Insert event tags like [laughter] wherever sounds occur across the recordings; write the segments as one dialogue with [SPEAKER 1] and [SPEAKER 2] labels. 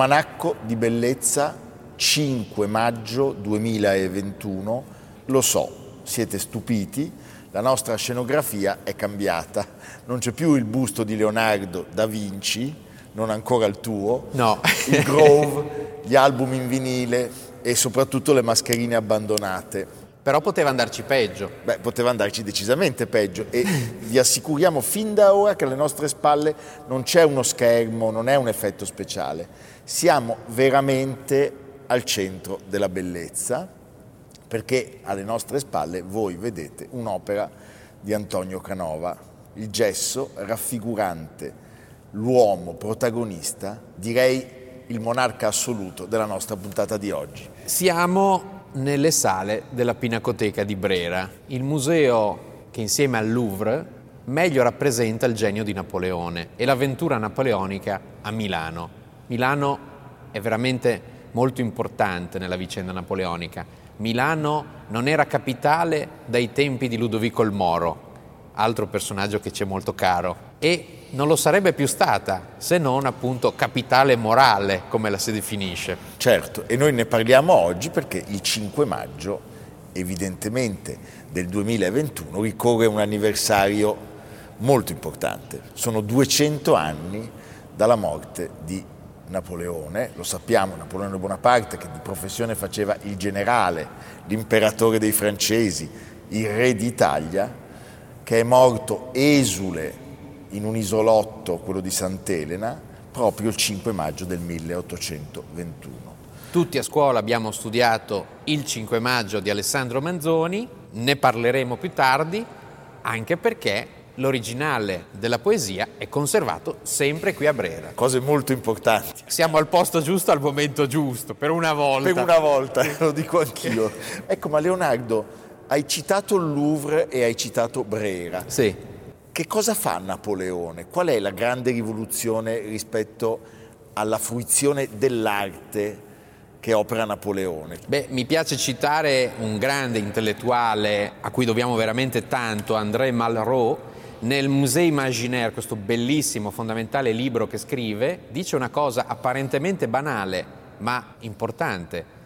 [SPEAKER 1] Almanacco di bellezza 5 maggio 2021. Lo so, siete stupiti, la nostra scenografia è cambiata. Non c'è più il busto di Leonardo da Vinci, non ancora il tuo.
[SPEAKER 2] No.
[SPEAKER 1] Il Grove, gli album in vinile e soprattutto le mascherine abbandonate.
[SPEAKER 2] Però poteva andarci peggio.
[SPEAKER 1] Beh, poteva andarci decisamente peggio e vi assicuriamo fin da ora che alle nostre spalle non c'è uno schermo, non è un effetto speciale. Siamo veramente al centro della bellezza perché alle nostre spalle voi vedete un'opera di Antonio Canova, il gesso raffigurante l'uomo protagonista, direi il monarca assoluto della nostra puntata di oggi.
[SPEAKER 2] Siamo nelle sale della Pinacoteca di Brera, il museo che insieme al Louvre meglio rappresenta il genio di Napoleone e l'avventura napoleonica a Milano. Milano è veramente molto importante nella vicenda napoleonica. Milano non era capitale dai tempi di Ludovico il Moro, altro personaggio che ci è molto caro, e non lo sarebbe più stata se non appunto capitale morale, come la si definisce.
[SPEAKER 1] Certo, e noi ne parliamo oggi perché il 5 maggio, evidentemente del 2021, ricorre un anniversario molto importante. Sono 200 anni dalla morte di Napoleone, lo sappiamo, Napoleone Bonaparte che di professione faceva il generale, l'imperatore dei francesi, il re d'Italia, che è morto esule in un isolotto, quello di Sant'Elena, proprio il 5 maggio del 1821.
[SPEAKER 2] Tutti a scuola abbiamo studiato il 5 maggio di Alessandro Manzoni, ne parleremo più tardi, anche perché l'originale della poesia è conservato sempre qui a Brera.
[SPEAKER 1] Cose molto importanti.
[SPEAKER 2] Siamo al posto giusto al momento giusto, per una volta.
[SPEAKER 1] Per una volta, [laughs] lo dico anch'io. ecco, ma Leonardo, hai citato il Louvre e hai citato Brera.
[SPEAKER 2] Sì.
[SPEAKER 1] Che cosa fa Napoleone? Qual è la grande rivoluzione rispetto alla fruizione dell'arte che opera Napoleone?
[SPEAKER 2] Beh, mi piace citare un grande intellettuale a cui dobbiamo veramente tanto, André Malraux, nel Musée Imaginaire, questo bellissimo, fondamentale libro che scrive, dice una cosa apparentemente banale, ma importante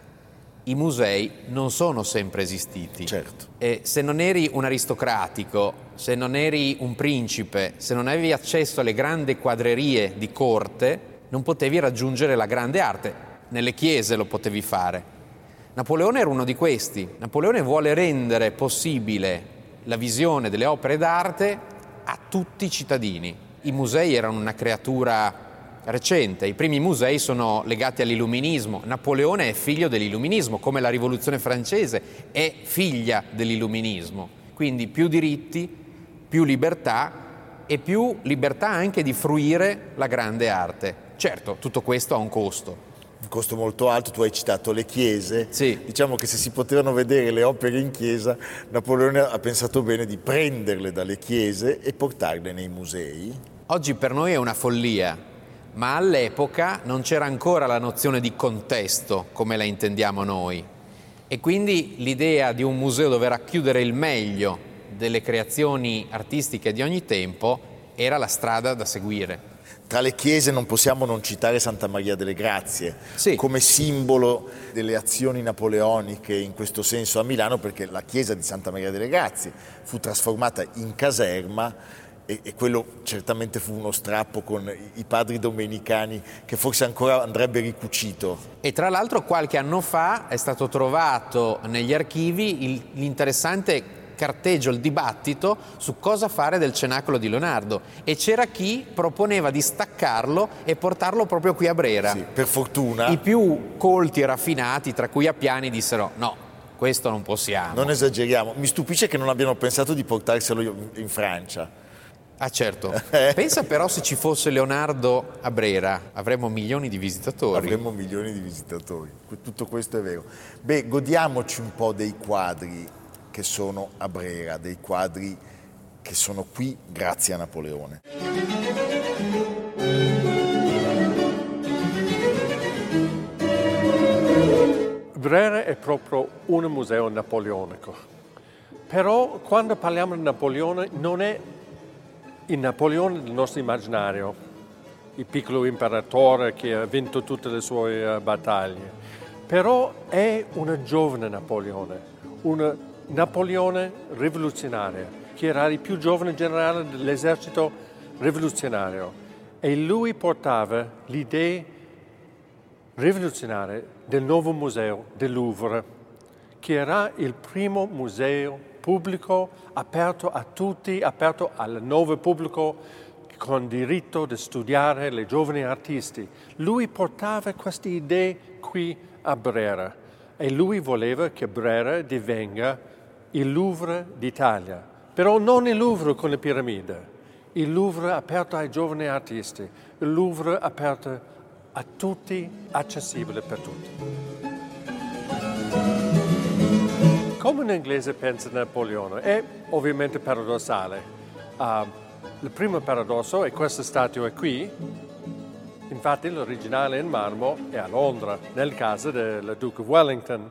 [SPEAKER 2] i musei non sono sempre esistiti.
[SPEAKER 1] Certo.
[SPEAKER 2] E se non eri un aristocratico, se non eri un principe, se non avevi accesso alle grandi quadrerie di corte, non potevi raggiungere la grande arte. Nelle chiese lo potevi fare. Napoleone era uno di questi. Napoleone vuole rendere possibile la visione delle opere d'arte a tutti i cittadini. I musei erano una creatura recente. I primi musei sono legati all'illuminismo. Napoleone è figlio dell'illuminismo, come la rivoluzione francese è figlia dell'illuminismo. Quindi più diritti, più libertà e più libertà anche di fruire la grande arte. Certo, tutto questo ha un costo.
[SPEAKER 1] Un costo molto alto, tu hai citato le chiese.
[SPEAKER 2] Sì.
[SPEAKER 1] Diciamo che se si potevano vedere le opere in chiesa, Napoleone ha pensato bene di prenderle dalle chiese e portarle nei musei.
[SPEAKER 2] Oggi per noi è una follia, ma all'epoca non c'era ancora la nozione di contesto come la intendiamo noi e quindi l'idea di un museo dove racchiudere il meglio delle creazioni artistiche di ogni tempo era la strada da seguire.
[SPEAKER 1] Tra le chiese non possiamo non citare Santa Maria delle Grazie
[SPEAKER 2] sì.
[SPEAKER 1] come simbolo delle azioni napoleoniche in questo senso a Milano perché la chiesa di Santa Maria delle Grazie fu trasformata in caserma e, e, quello certamente fu uno strappo con i padri domenicani che forse ancora andrebbe ricucito.
[SPEAKER 2] E tra l'altro qualche anno fa è stato trovato negli archivi il, l'interessante carteggio, il dibattito su cosa fare del cenacolo di Leonardo e c'era chi proponeva di staccarlo e portarlo proprio qui a Brera.
[SPEAKER 1] Sì, per fortuna.
[SPEAKER 2] I più colti e raffinati, tra cui Appiani, dissero no, questo non possiamo.
[SPEAKER 1] Non esageriamo. Mi stupisce che non abbiano pensato di portarselo in Francia.
[SPEAKER 2] Ah certo, [laughs] pensa però se ci fosse Leonardo a Brera, avremmo milioni di visitatori.
[SPEAKER 1] Avremmo milioni di visitatori, tutto questo è vero. Beh, godiamoci un po' dei quadri che sono a Brera, dei quadri che sono qui grazie a Napoleone.
[SPEAKER 3] Brera è proprio un museo napoleonico, però quando parliamo di Napoleone non è il Napoleone del nostro immaginario, il piccolo imperatore che ha vinto tutte le sue uh, battaglie, però è un giovane Napoleone, un Napoleone rivoluzionario, che era il più giovane generale dell'esercito rivoluzionario. E lui portava l'idea rivoluzionaria del nuovo museo del Louvre, che era il primo museo pubblico, aperto a tutti, aperto al nuovo pubblico con diritto di studiare le giovani artisti. Lui portava queste idee qui a Brera e lui voleva che Brera divenga il Louvre d'Italia, però non il Louvre con le piramidi, il Louvre aperto ai giovani artisti, il Louvre aperto a tutti, accessibile per tutti. Come un inglese pensa a Napoleone? È ovviamente paradossale. Uh, il primo paradosso è questa statua qui, infatti l'originale in marmo è a Londra, nel caso del Duke of Wellington.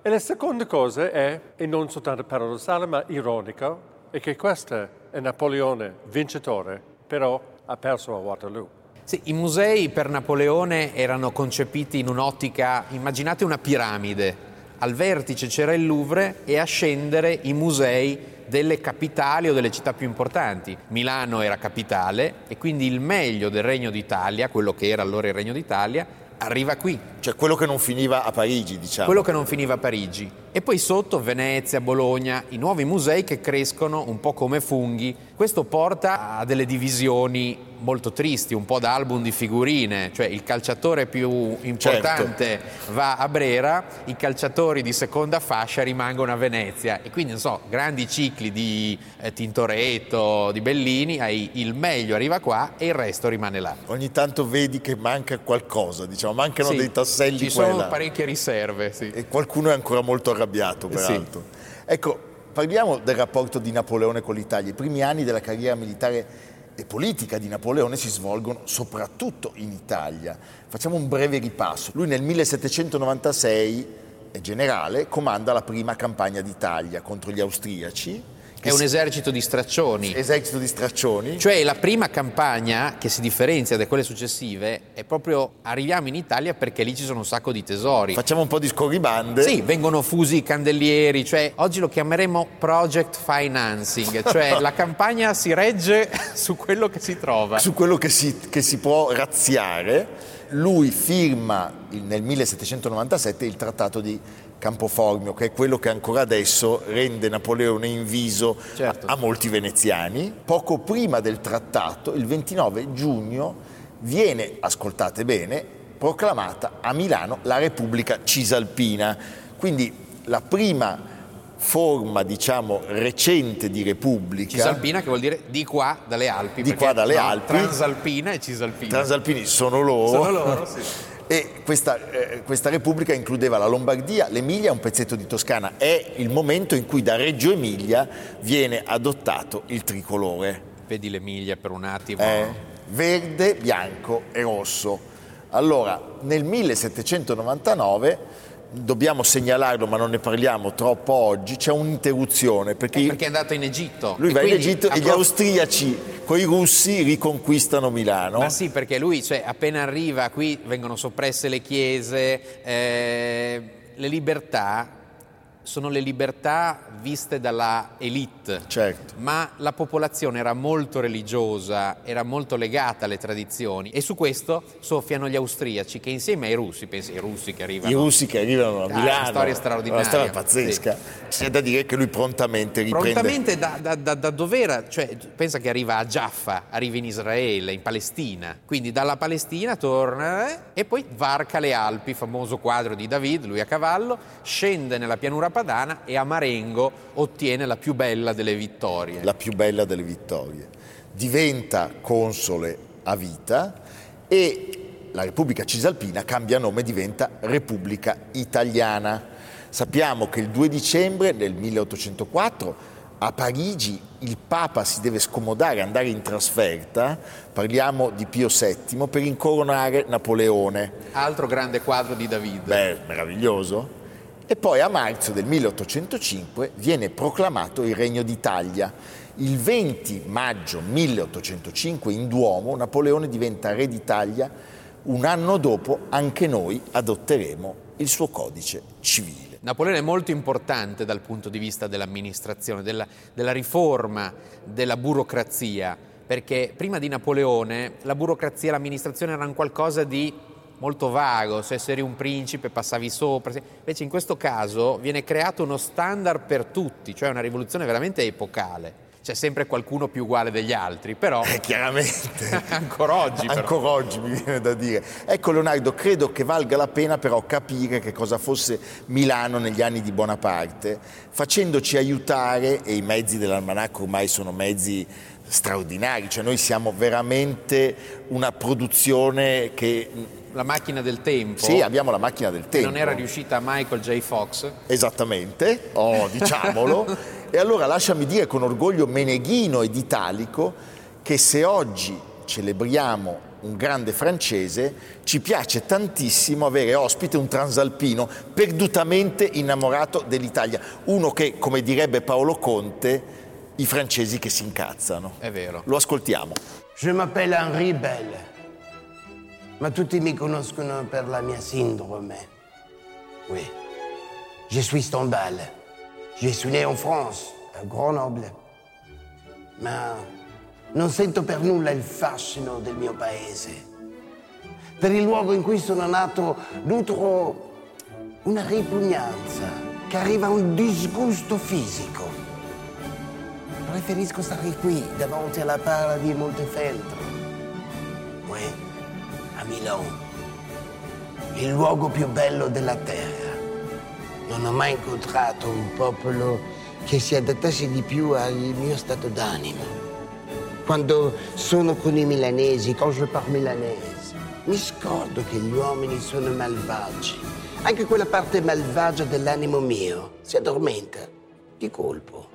[SPEAKER 3] E la seconda cosa è, e non soltanto paradossale ma ironica, è che questo è Napoleone vincitore, però ha perso a Waterloo.
[SPEAKER 2] Sì, i musei per Napoleone erano concepiti in un'ottica, immaginate una piramide, al vertice c'era il Louvre e a scendere i musei delle capitali o delle città più importanti. Milano era capitale e quindi il meglio del Regno d'Italia, quello che era allora il Regno d'Italia, arriva qui.
[SPEAKER 1] Cioè quello che non finiva a Parigi, diciamo.
[SPEAKER 2] Quello che non finiva a Parigi. E poi sotto Venezia, Bologna, i nuovi musei che crescono un po' come funghi. Questo porta a delle divisioni molto tristi, un po' da album di figurine, cioè il calciatore più importante certo. va a Brera, i calciatori di seconda fascia rimangono a Venezia e quindi non so, grandi cicli di eh, Tintoretto, di Bellini, hai il meglio arriva qua e il resto rimane là.
[SPEAKER 1] Ogni tanto vedi che manca qualcosa, diciamo, mancano sì, dei tasselli.
[SPEAKER 2] Ci sono quella. parecchie riserve, sì.
[SPEAKER 1] E qualcuno è ancora molto arrabbiato, peraltro. Sì. Ecco, parliamo del rapporto di Napoleone con l'Italia. I primi anni della carriera militare e politica di Napoleone si svolgono soprattutto in Italia. Facciamo un breve ripasso. Lui nel 1796 è generale, comanda la prima campagna d'Italia contro gli austriaci
[SPEAKER 2] è un esercito di straccioni.
[SPEAKER 1] Esercito di straccioni.
[SPEAKER 2] Cioè la prima campagna che si differenzia da quelle successive è proprio arriviamo in Italia perché lì ci sono un sacco di tesori.
[SPEAKER 1] Facciamo un po' di scorribande.
[SPEAKER 2] Sì, vengono fusi i candelieri, cioè oggi lo chiameremo project financing, cioè [laughs] la campagna si regge su quello che si trova.
[SPEAKER 1] Su quello che si, che si può razziare. Lui firma nel 1797 il trattato di Campoformio, che è quello che ancora adesso rende Napoleone inviso certo. a, molti veneziani. Poco prima del trattato, il 29 giugno, viene, ascoltate bene, proclamata a Milano la Repubblica Cisalpina. Quindi la prima forma, diciamo, recente di repubblica.
[SPEAKER 2] Cisalpina che vuol dire di qua dalle Alpi.
[SPEAKER 1] Di qua dalle no, Alpi.
[SPEAKER 2] Transalpina e Cisalpina.
[SPEAKER 1] Transalpini sono loro.
[SPEAKER 2] Sono loro, sì. [laughs]
[SPEAKER 1] E questa, eh, questa, repubblica includeva la Lombardia, l'Emilia e un pezzetto di Toscana. È il momento in cui da Reggio Emilia viene adottato il tricolore.
[SPEAKER 2] Vedi l'Emilia per un attimo.
[SPEAKER 1] Eh, verde, bianco e rosso. Allora, nel 1799 dobbiamo segnalarlo, ma non ne parliamo troppo oggi, c'è un'interruzione. Perché,
[SPEAKER 2] eh, perché è andato in Egitto.
[SPEAKER 1] Lui va in Egitto e gli austriaci con i russi riconquistano Milano.
[SPEAKER 2] Ma sì, perché lui, cioè, appena arriva qui vengono soppresse le chiese, eh, le libertà sono le libertà viste dalla elite,
[SPEAKER 1] certo.
[SPEAKER 2] ma la popolazione era molto religiosa, era molto legata alle tradizioni e su questo soffiano gli austriaci che insieme ai russi, pensi ai russi che arrivano.
[SPEAKER 1] I russi che arrivano a Milano. Ah,
[SPEAKER 2] una storia straordinaria.
[SPEAKER 1] Una storia pazzesca. Sì. C'è da dire che lui prontamente riprende.
[SPEAKER 2] Prontamente da, da, da, da dove era, cioè pensa che arriva a Jaffa, arriva in Israele, in Palestina, quindi dalla Palestina torna eh, e poi varca le Alpi, famoso quadro di David, lui a cavallo, scende nella pianura padana e a Marengo ottiene la più bella delle vittorie.
[SPEAKER 1] La più bella delle vittorie. Diventa console a vita e la Repubblica Cisalpina cambia nome, diventa Repubblica Italiana. Sappiamo che il 2 dicembre del 1804 a Parigi il Papa si deve scomodare, andare in trasferta, parliamo di Pio VII, per incoronare Napoleone.
[SPEAKER 2] Altro grande quadro di David.
[SPEAKER 1] Beh, meraviglioso. E poi a marzo del 1805 viene proclamato il Regno d'Italia. Il 20 maggio 1805 in Duomo Napoleone diventa Re d'Italia. Un anno dopo anche noi adotteremo il suo codice civile.
[SPEAKER 2] Napoleone è molto importante dal punto di vista dell'amministrazione, della, della riforma, della burocrazia, perché prima di Napoleone la burocrazia e l'amministrazione erano qualcosa di molto vago, se eri un principe passavi sopra, invece in questo caso viene creato uno standard per tutti, cioè una rivoluzione veramente epocale. C'è sempre qualcuno più uguale degli altri, però...
[SPEAKER 1] Eh, chiaramente. [laughs]
[SPEAKER 2] ancora oggi. Però.
[SPEAKER 1] Ancora oggi mi viene da dire. Ecco Leonardo, credo che valga la pena però capire che cosa fosse Milano negli anni di Bonaparte, facendoci aiutare, e i mezzi dell'almanacco ormai sono mezzi straordinari, cioè noi siamo veramente una produzione che
[SPEAKER 2] la macchina del tempo.
[SPEAKER 1] Sì, abbiamo la macchina del tempo.
[SPEAKER 2] Non era riuscita a Michael J. Fox.
[SPEAKER 1] Esattamente, oh, [laughs] diciamolo. e allora lasciami dire con orgoglio meneghino ed italico che se oggi celebriamo un grande francese, ci piace tantissimo avere ospite un transalpino perdutamente innamorato dell'Italia, uno che, come direbbe Paolo Conte, i francesi che si incazzano.
[SPEAKER 2] È vero.
[SPEAKER 1] Lo ascoltiamo.
[SPEAKER 4] Je m'appelle Henri Belle. ma tutti mi conoscono per la mia sindrome. Oui, je suis Stendhal. Je suis né en France, à Grenoble. Ma non sento per nulla il fascino del mio paese. Per il luogo in cui sono nato nutro una ripugnanza che arriva a un disgusto fisico. Preferisco stare qui, davanti alla pala di Montefeltro. Oui. Milano, il luogo più bello della terra. Non ho mai incontrato un popolo che si adattasse di più al mio stato d'animo. Quando sono con i milanesi, quand je parle milanese, mi scordo che gli uomini sono malvagi. Anche quella parte malvagia dell'animo mio si addormenta di colpo.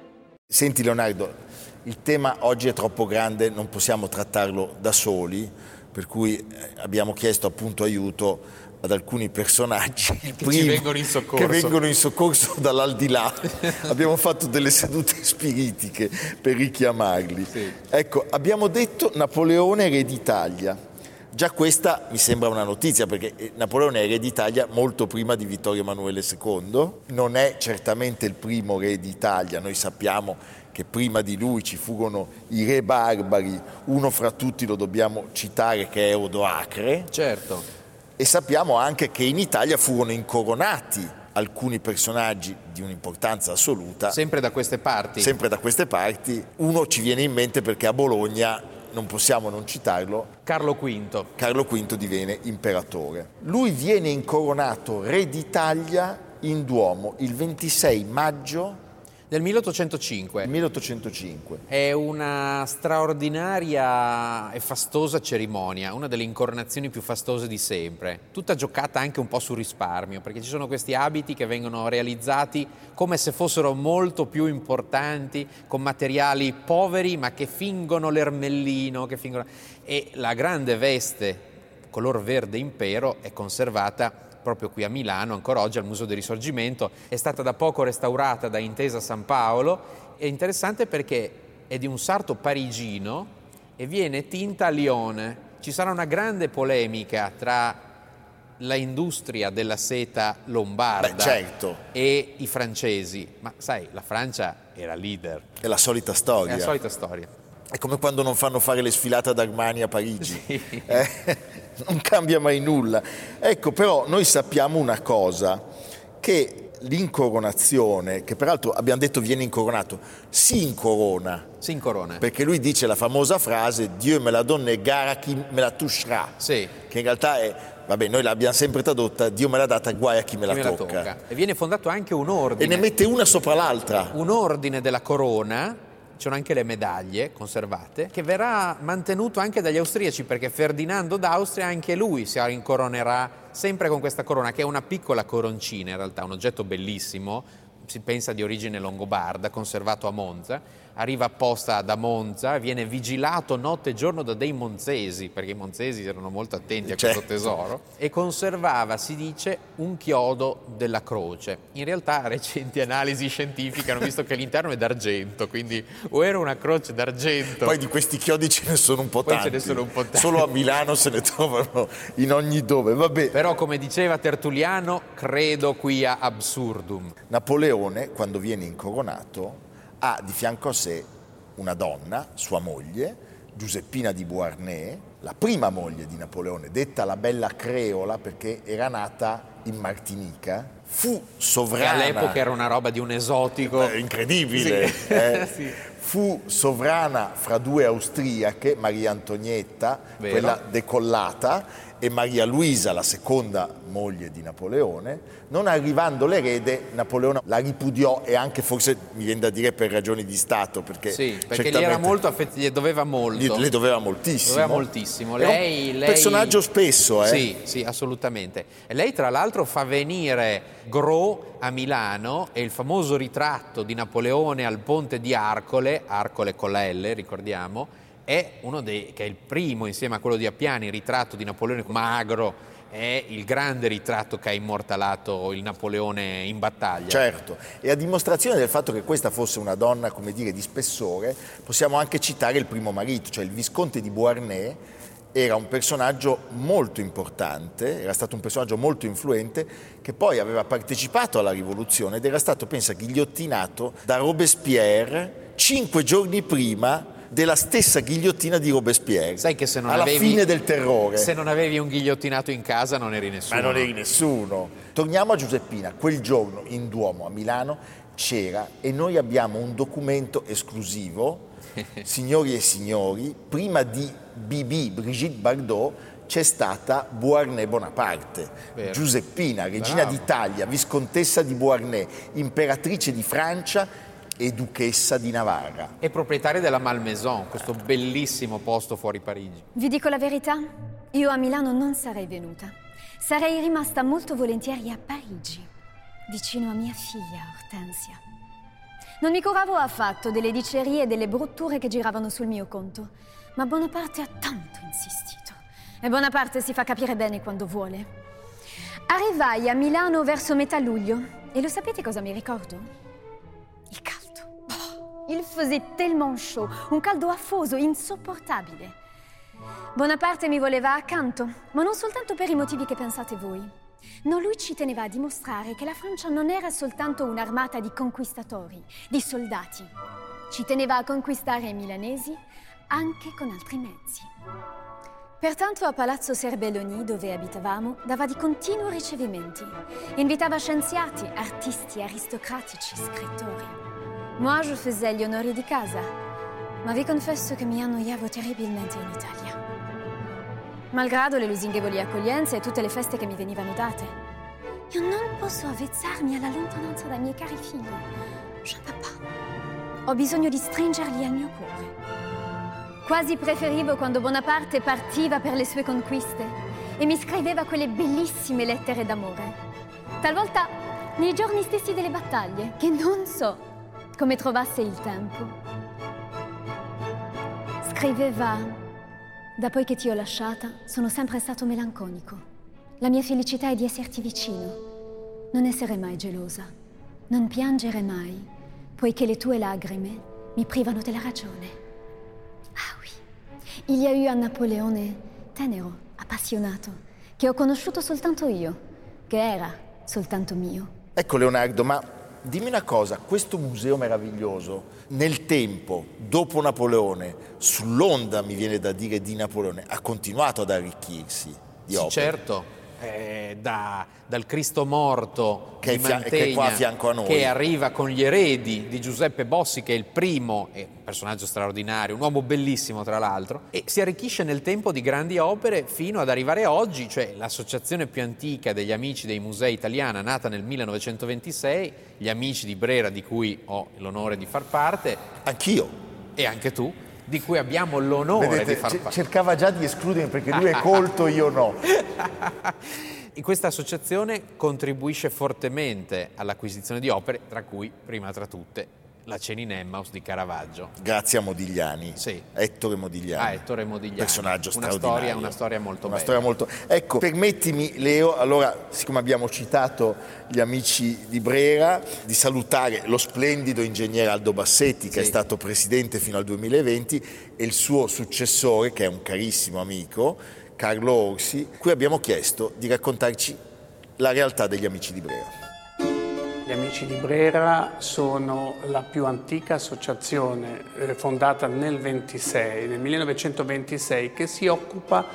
[SPEAKER 1] Senti Leonardo, il tema oggi è troppo grande, non possiamo trattarlo da soli per cui eh, abbiamo chiesto appunto aiuto ad alcuni personaggi
[SPEAKER 2] che, primo, vengono in soccorso.
[SPEAKER 1] che vengono in soccorso dall'aldilà. [laughs] abbiamo fatto delle sedute [laughs] spiritiche per richiamarli. Sì. Ecco, abbiamo detto Napoleone re d'Italia. Già questa mi sembra una notizia perché eh, Napoleone è re d'Italia molto prima di Vittorio Emanuele II, non è certamente il primo re d'Italia, noi sappiamo che prima di lui ci furono i re barbari, uno fra tutti lo dobbiamo citare che è Odoacre.
[SPEAKER 2] Certo.
[SPEAKER 1] E sappiamo anche che in Italia furono incoronati alcuni personaggi di un'importanza assoluta.
[SPEAKER 2] Sempre da queste parti.
[SPEAKER 1] Sempre da queste parti. Uno ci viene in mente perché a Bologna non possiamo non citarlo.
[SPEAKER 2] Carlo V.
[SPEAKER 1] Carlo V diviene imperatore. Lui viene incoronato re d'Italia in Duomo il 26 maggio
[SPEAKER 2] del 1805.
[SPEAKER 1] 1805.
[SPEAKER 2] È una straordinaria e fastosa cerimonia, una delle incoronazioni più fastose di sempre, tutta giocata anche un po' sul risparmio, perché ci sono questi abiti che vengono realizzati come se fossero molto più importanti, con materiali poveri ma che fingono l'ermellino, che fingono... e la grande veste color verde impero è conservata proprio qui a Milano, ancora oggi al Museo del Risorgimento, è stata da poco restaurata da Intesa San Paolo, è interessante perché è di un sarto parigino e viene tinta a Lione. Ci sarà una grande polemica tra la industria della seta lombarda
[SPEAKER 1] Beh, certo.
[SPEAKER 2] e i francesi. Ma sai, la Francia era leader.
[SPEAKER 1] È la solita storia.
[SPEAKER 2] È la solita storia.
[SPEAKER 1] È come quando non fanno fare le sfilate ad Armani a Parigi. Eh, [laughs] non cambia mai nulla. Ecco, però noi sappiamo una cosa, che l'incoronazione, che peraltro abbiamo detto viene incoronato, si incorona.
[SPEAKER 2] Si incorona.
[SPEAKER 1] Perché lui dice la famosa frase Dio me la donne gara chi me la toucherà.
[SPEAKER 2] Sì.
[SPEAKER 1] Che in realtà è, vabbè, noi l'abbiamo sempre tradotta, Dio me l'ha data, guai a chi me la,
[SPEAKER 2] Chi me la
[SPEAKER 1] tocca.
[SPEAKER 2] tocca. E viene fondato anche un ordine.
[SPEAKER 1] E ne mette una sopra l'altra.
[SPEAKER 2] un ordine della corona, ci sono anche le medaglie conservate, che verrà mantenuto anche dagli austriaci perché Ferdinando d'Austria anche lui si incoronerà sempre con questa corona che è una piccola coroncina in realtà, un oggetto bellissimo, si pensa di origine longobarda, conservato a Monza, arriva apposta da Monza, viene vigilato notte e giorno da dei monzesi, perché i monzesi erano molto attenti a questo
[SPEAKER 1] Certo.
[SPEAKER 2] tesoro, e conservava, si dice, un chiodo della croce. In realtà recenti analisi scientifiche hanno visto che l'interno è d'argento, quindi o era una croce d'argento.
[SPEAKER 1] Poi di questi chiodi ce ne sono un po'
[SPEAKER 2] Poi ce
[SPEAKER 1] tanti.
[SPEAKER 2] ne sono un po' tanti.
[SPEAKER 1] Solo a Milano se ne trovano in ogni dove. Vabbè,
[SPEAKER 2] Però come diceva Tertulliano, credo quia absurdum.
[SPEAKER 1] Napoleone, quando viene incoronato, ha di fianco a sé una donna, sua moglie, Giuseppina di Beauharnais, la prima moglie di Napoleone, detta la bella Creola perché era nata in Martinica, fu
[SPEAKER 2] Che
[SPEAKER 1] sovrana.
[SPEAKER 2] all'epoca era una roba di un esotico.
[SPEAKER 1] Eh, incredibile.
[SPEAKER 2] Sì.
[SPEAKER 1] eh. [laughs]
[SPEAKER 2] Sì.
[SPEAKER 1] Fu sovrana fra due austriache, Maria Antonietta,
[SPEAKER 2] Vero.
[SPEAKER 1] quella decollata, e Maria Luisa, la seconda moglie di Napoleone. Non arrivando l'erede, Napoleone la ripudiò e anche forse mi viene da dire per ragioni di Stato, perché,
[SPEAKER 2] Sì, perché gli era molto affett- gli doveva molto.
[SPEAKER 1] gli- le doveva moltissimo.
[SPEAKER 2] Doveva moltissimo. Lei, lei-
[SPEAKER 1] personaggio spesso, eh?
[SPEAKER 2] Sì, sì, assolutamente. E lei, tra l'altro, fa venire Gros a Milano e il famoso ritratto di Napoleone al ponte di Arcole, Arcole con la L, ricordiamo, è uno dei che è il primo, insieme a quello di Appiani, ritratto di Napoleone magro. È il grande ritratto che ha immortalato il Napoleone in battaglia.
[SPEAKER 1] Certo, e a dimostrazione del fatto che questa fosse una donna, come dire, di spessore, possiamo anche citare il primo marito, cioè il Visconte di Beauharnais, era un personaggio molto importante, era stato un personaggio molto influente, che poi aveva partecipato alla rivoluzione ed era stato, pensa, ghigliottinato da Robespierre cinque giorni prima della stessa ghigliottina di Robespierre,
[SPEAKER 2] Sai che se non
[SPEAKER 1] alla
[SPEAKER 2] avevi,
[SPEAKER 1] fine del terrore.
[SPEAKER 2] Se non avevi un ghigliottinato in casa non eri nessuno.
[SPEAKER 1] Ma non eri nessuno. Torniamo a Giuseppina. Quel giorno in Duomo a Milano c'era e noi abbiamo un documento esclusivo, [laughs] signori e signori, prima di BB, Brigitte Bardot, c'è stata Beauharnais Bonaparte,
[SPEAKER 2] Vero.
[SPEAKER 1] Giuseppina, regina
[SPEAKER 2] Bravo.
[SPEAKER 1] d'Italia, viscontessa di Beauharnais, imperatrice di Francia e duchessa di Navarra.
[SPEAKER 2] È proprietaria della Malmaison, questo bellissimo posto fuori Parigi.
[SPEAKER 5] Vi dico la verità? Io a Milano non sarei venuta. Sarei rimasta molto volentieri a Parigi, vicino a mia figlia Hortensia. Non mi curavo affatto delle dicerie e delle brutture che giravano sul mio conto, ma Bonaparte ha tanto insistito. E Bonaparte si fa capire bene quando vuole. Arrivai a Milano verso metà luglio e lo sapete cosa mi ricordo? Il caldo. Oh, il faisait tellement chaud, un caldo afoso, insopportabile. Bonaparte mi voleva accanto, ma non soltanto per i motivi che pensate voi. No, lui ci teneva a dimostrare che la Francia non era soltanto un'armata di conquistatori, di soldati. Ci teneva a conquistare i milanesi anche con altri mezzi. Pertanto a Palazzo Serbelloni, dove abitavamo, dava di continuo ricevimenti. Invitava scienziati, artisti, aristocratici, scrittori. Moi, je faisais gli onori di casa, ma vi confesso che mi annoiavo terribilmente in Italia. Malgrado le lusinghevoli accoglienze e tutte le feste che mi venivano date, io non posso avvezzarmi alla lontananza dai miei cari figli. Jean papà. Ho bisogno di stringerli al mio cuore. Quasi preferivo quando Bonaparte partiva per le sue conquiste e mi scriveva quelle bellissime lettere d'amore. Talvolta nei giorni stessi delle battaglie, che non so come trovasse il tempo. Scriveva da poi che ti ho lasciata, sono sempre stato melanconico. La mia felicità è di esserti vicino. Non essere mai gelosa. Non piangere mai, poiché le tue lagrime mi privano della ragione. Il y a eu un Napoleone tenero, appassionato, che ho conosciuto soltanto io, che era soltanto mio.
[SPEAKER 1] Ecco Leonardo, ma dimmi una cosa, questo museo meraviglioso, nel tempo, dopo Napoleone, sull'onda, mi viene da dire, di Napoleone, ha continuato ad arricchirsi di
[SPEAKER 2] Sì,
[SPEAKER 1] opere?
[SPEAKER 2] certo, eh, da- dal Cristo morto
[SPEAKER 1] Che è
[SPEAKER 2] di
[SPEAKER 1] che
[SPEAKER 2] Mantegna,
[SPEAKER 1] qua a fianco a noi.
[SPEAKER 2] che arriva con gli eredi di Giuseppe Bossi, che è il primo, è un personaggio straordinario, un uomo bellissimo tra l'altro, e si arricchisce nel tempo di grandi opere fino ad arrivare oggi, cioè l'associazione più antica degli amici dei musei italiana, nata nel 1926, gli amici di Brera, di cui ho l'onore di far parte,
[SPEAKER 1] Anch'io.
[SPEAKER 2] e anche tu, di cui abbiamo l'onore di
[SPEAKER 1] Vedete,
[SPEAKER 2] far
[SPEAKER 1] ce-
[SPEAKER 2] parte.
[SPEAKER 1] cercava già di escludermi perché lui è colto, io no. [laughs]
[SPEAKER 2] Questa associazione contribuisce fortemente all'acquisizione di opere, tra cui, prima tra tutte, la Cena in Emmaus di Caravaggio.
[SPEAKER 1] Grazie a Modigliani.
[SPEAKER 2] Sì.
[SPEAKER 1] Ettore Modigliani.
[SPEAKER 2] Ah, Ettore Modigliani.
[SPEAKER 1] Personaggio
[SPEAKER 2] Una
[SPEAKER 1] straordinario.
[SPEAKER 2] storia- una storia molto
[SPEAKER 1] Una
[SPEAKER 2] bella.
[SPEAKER 1] storia molto... Ecco, permettimi Leo, allora, siccome abbiamo citato gli amici di Brera, di salutare lo splendido ingegnere Aldo Bassetti, che
[SPEAKER 2] Sì.
[SPEAKER 1] è stato presidente fino al 2020, e il suo successore, che è un carissimo amico, Carlo Orsi, cui abbiamo chiesto di raccontarci la realtà degli amici di Brera.
[SPEAKER 6] Gli Amici di Brera sono la più antica associazione eh, fondata nel 26, nel 1926 che si occupa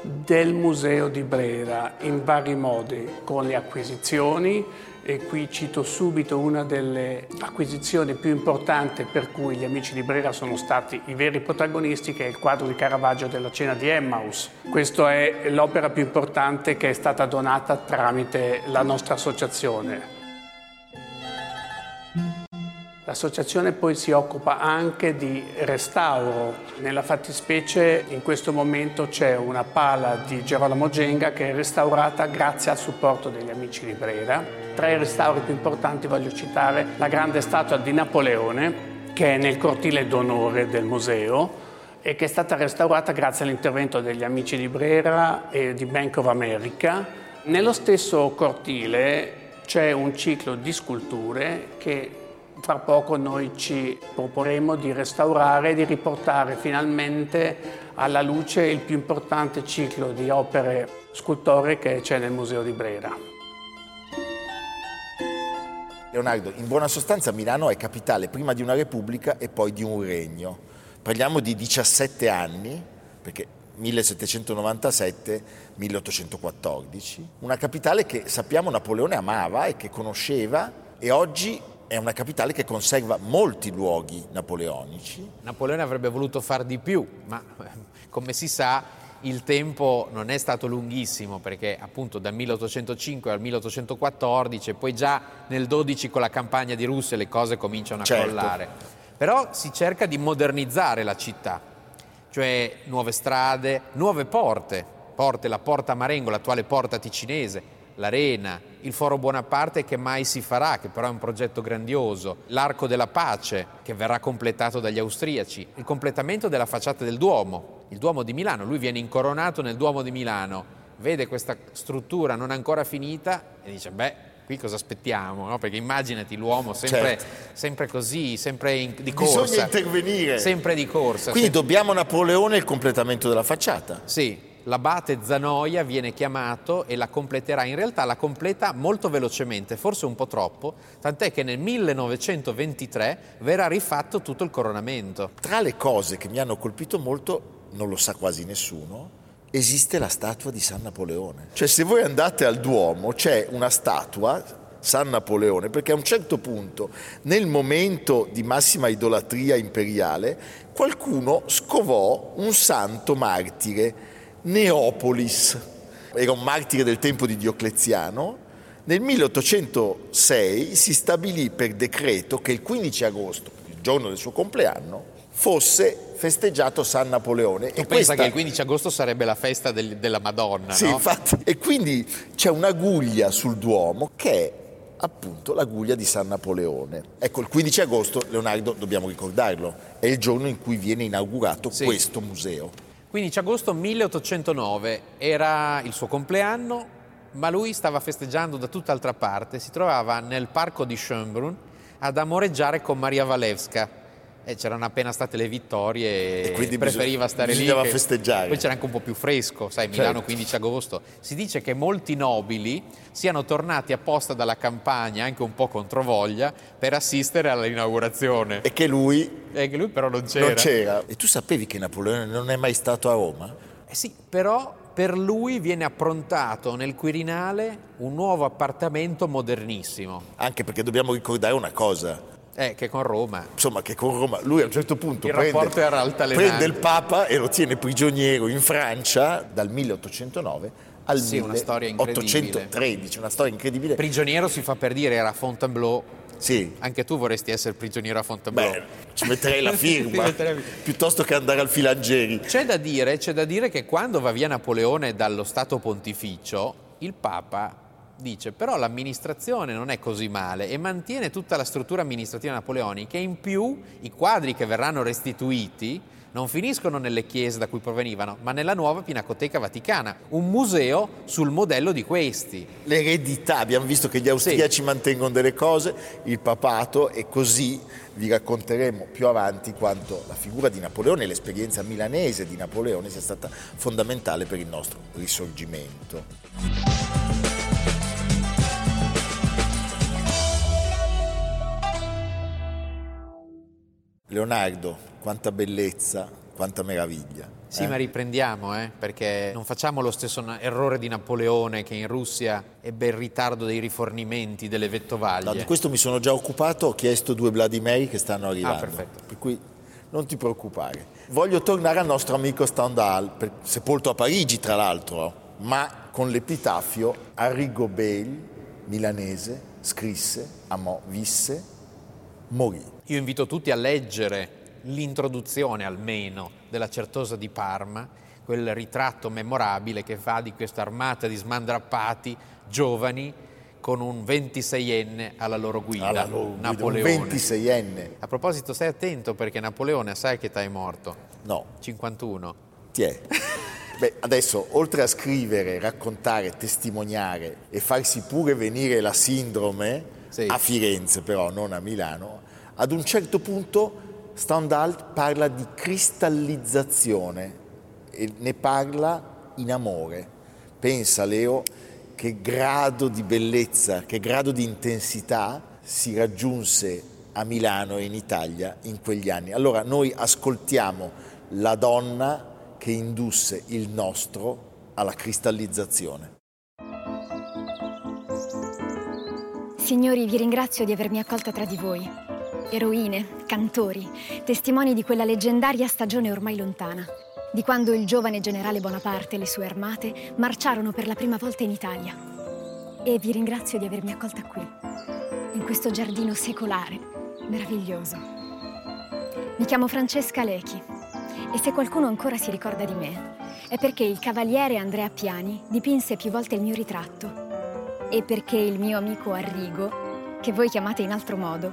[SPEAKER 6] del Museo di Brera in vari modi, con le acquisizioni e qui cito subito una delle acquisizioni più importanti per cui gli Amici di Brera sono stati i veri protagonisti che è il quadro di Caravaggio della cena di Emmaus. Questa è l'opera più importante che è stata donata tramite la nostra associazione. L'associazione poi si occupa anche di restauro. Nella fattispecie in questo momento c'è una pala di Gerolamo Genga che è restaurata grazie al supporto degli amici di Brera. Tra i restauri più importanti voglio citare la grande statua di Napoleone che è nel cortile d'onore del museo e che è stata restaurata grazie all'intervento degli amici di Brera e di Bank of America. Nello stesso cortile c'è un ciclo di sculture che fra poco noi ci proporremo di restaurare e di riportare finalmente alla luce il più importante ciclo di opere scultoree che c'è nel Museo di Brera.
[SPEAKER 1] Leonardo, in buona sostanza Milano è capitale prima di una repubblica e poi di un regno. Parliamo di 17 anni, perché 1797-1814, una capitale che sappiamo Napoleone amava e che conosceva e oggi è una capitale che conserva molti luoghi napoleonici.
[SPEAKER 2] Napoleone avrebbe voluto far di più, ma eh, come si sa il tempo non è stato lunghissimo perché appunto dal 1805 al 1814 e poi già nel 12 con la campagna di Russia le cose cominciano a
[SPEAKER 1] Certo.
[SPEAKER 2] crollare. Però si cerca di modernizzare la città, cioè nuove strade, nuove porte, porte, la porta Marengo, l'attuale porta ticinese, l'Arena, il Foro Buonaparte che mai si farà, che però è un progetto grandioso, l'Arco della Pace che verrà completato dagli austriaci, il completamento della facciata del Duomo, il Duomo di Milano, lui viene incoronato nel Duomo di Milano, vede questa struttura non ancora finita e dice beh qui cosa aspettiamo? no? Perché immaginati l'uomo sempre,
[SPEAKER 1] Certo.
[SPEAKER 2] sempre così, sempre in- di
[SPEAKER 1] Bisogna
[SPEAKER 2] corsa.
[SPEAKER 1] intervenire.
[SPEAKER 2] Sempre di corsa.
[SPEAKER 1] Quindi
[SPEAKER 2] sempre-
[SPEAKER 1] dobbiamo a Napoleone il completamento della facciata.
[SPEAKER 2] Sì, l'abate Zanoia viene chiamato e la completerà, in realtà la completa molto velocemente, forse un po' troppo, tant'è che nel 1923 verrà rifatto tutto il coronamento.
[SPEAKER 1] Tra le cose che mi hanno colpito molto, non lo sa quasi nessuno, esiste la statua di San Napoleone. Cioè se voi andate al Duomo c'è una statua, San Napoleone, perché a un certo punto, nel momento di massima idolatria imperiale, qualcuno scovò un santo martire, Neopolis. Era un martire del tempo di Diocleziano. Nel 1806 si stabilì per decreto che il 15 agosto, il giorno del suo compleanno, fosse festeggiato San Napoleone.
[SPEAKER 2] Tu pensa che il 15 agosto sarebbe la festa del- della Madonna,
[SPEAKER 1] Sì,
[SPEAKER 2] no?
[SPEAKER 1] infatti. E quindi c'è una guglia sul Duomo che è appunto la guglia di San Napoleone. Ecco, il 15 agosto, Leonardo, dobbiamo ricordarlo, è il giorno in cui viene inaugurato
[SPEAKER 2] Sì.
[SPEAKER 1] questo museo.
[SPEAKER 2] 15 agosto 1809 era il suo compleanno, ma lui stava festeggiando da tutt'altra parte, si trovava nel parco di Schönbrunn ad amoreggiare con Maria Walewska, E c'erano appena state le vittorie
[SPEAKER 1] E quindi
[SPEAKER 2] preferiva
[SPEAKER 1] bisog-
[SPEAKER 2] stare lì.
[SPEAKER 1] bisognava festeggiare.
[SPEAKER 2] Poi c'era anche un po' più fresco, sai, Milano
[SPEAKER 1] Certo.
[SPEAKER 2] 15 agosto. Si dice che molti nobili siano tornati apposta dalla campagna, anche un po' controvoglia, per assistere all'inaugurazione.
[SPEAKER 1] E che lui
[SPEAKER 2] E che lui però non c'era.
[SPEAKER 1] non c'era. E tu sapevi che Napoleone non è mai stato a Roma?
[SPEAKER 2] Eh sì, però per lui viene approntato nel Quirinale un nuovo appartamento modernissimo,
[SPEAKER 1] Anche perché dobbiamo ricordare una cosa,
[SPEAKER 2] eh, che con Roma.
[SPEAKER 1] insomma che con Roma lui a un certo punto
[SPEAKER 2] Il
[SPEAKER 1] prende,
[SPEAKER 2] rapporto era altalenante.
[SPEAKER 1] prende il Papa e lo tiene prigioniero in Francia dal 1809 al
[SPEAKER 2] Sì, una storia incredibile.
[SPEAKER 1] 1813, una storia incredibile.
[SPEAKER 2] Prigioniero si fa per dire, era a Fontainebleau.
[SPEAKER 1] Sì,
[SPEAKER 2] Anche tu vorresti essere prigioniero a Fontainebleau.
[SPEAKER 1] beh, ci metterei la [laughs] firma piuttosto che andare al Filangieri.
[SPEAKER 2] C'è da, dire, c'è da dire che quando va via Napoleone dallo Stato Pontificio, il Papa dice però l'amministrazione non è così male e mantiene tutta la struttura amministrativa napoleonica e in più i quadri che verranno restituiti non finiscono nelle chiese da cui provenivano, ma nella nuova Pinacoteca Vaticana, un museo sul modello di questi.
[SPEAKER 1] L'eredità, abbiamo visto che gli austriaci mantengono delle cose, il papato e così vi racconteremo più avanti quanto la figura di Napoleone e l'esperienza milanese di Napoleone sia stata fondamentale per il nostro risorgimento. Leonardo, quanta bellezza, quanta meraviglia.
[SPEAKER 2] Sì,
[SPEAKER 1] eh?
[SPEAKER 2] ma riprendiamo, eh, perché non facciamo lo stesso errore di Napoleone che in Russia ebbe il ritardo dei rifornimenti delle
[SPEAKER 1] No,
[SPEAKER 2] vettovaglie.
[SPEAKER 1] di questo mi sono già occupato, ho chiesto due Vladimir che stanno arrivando.
[SPEAKER 2] Ah, perfetto.
[SPEAKER 1] Per cui non ti preoccupare. Voglio tornare al nostro amico Stendhal, per- sepolto a Parigi tra l'altro, ma con l'epitafio Arrigo Bale, milanese, scrisse, amò, visse, morì.
[SPEAKER 2] Io invito tutti a leggere l'introduzione almeno della Certosa di Parma, quel ritratto memorabile che fa di questa armata di smandrappati giovani con un 26enne alla loro guida,
[SPEAKER 1] Alla loro guida, un
[SPEAKER 2] Napoleone.
[SPEAKER 1] 26enne.
[SPEAKER 2] A proposito, stai attento perché Napoleone, sai che è morto?
[SPEAKER 1] No,
[SPEAKER 2] 51.
[SPEAKER 1] ti è. Beh, adesso, oltre a scrivere, raccontare, testimoniare e farsi pure venire la sindrome,
[SPEAKER 2] Sì.
[SPEAKER 1] a Firenze però, non a Milano, ad un certo punto Stendhal parla di cristallizzazione e ne parla in amore. Pensa, Leo, che grado di bellezza, che grado di intensità si raggiunse a Milano e in Italia in quegli anni. Allora noi ascoltiamo la donna che indusse il nostro alla cristallizzazione.
[SPEAKER 5] Signori, vi ringrazio di avermi accolta tra di voi. Eroine, cantori, testimoni di quella leggendaria stagione ormai lontana, di quando il giovane generale Bonaparte e le sue armate marciarono per la prima volta in Italia. E vi ringrazio di avermi accolta qui, in questo giardino secolare, meraviglioso. Mi chiamo Francesca Lechi e se qualcuno ancora si ricorda di me, è perché il cavaliere Andrea Piani dipinse più volte il mio ritratto e perché il mio amico Arrigo, che voi chiamate in altro modo,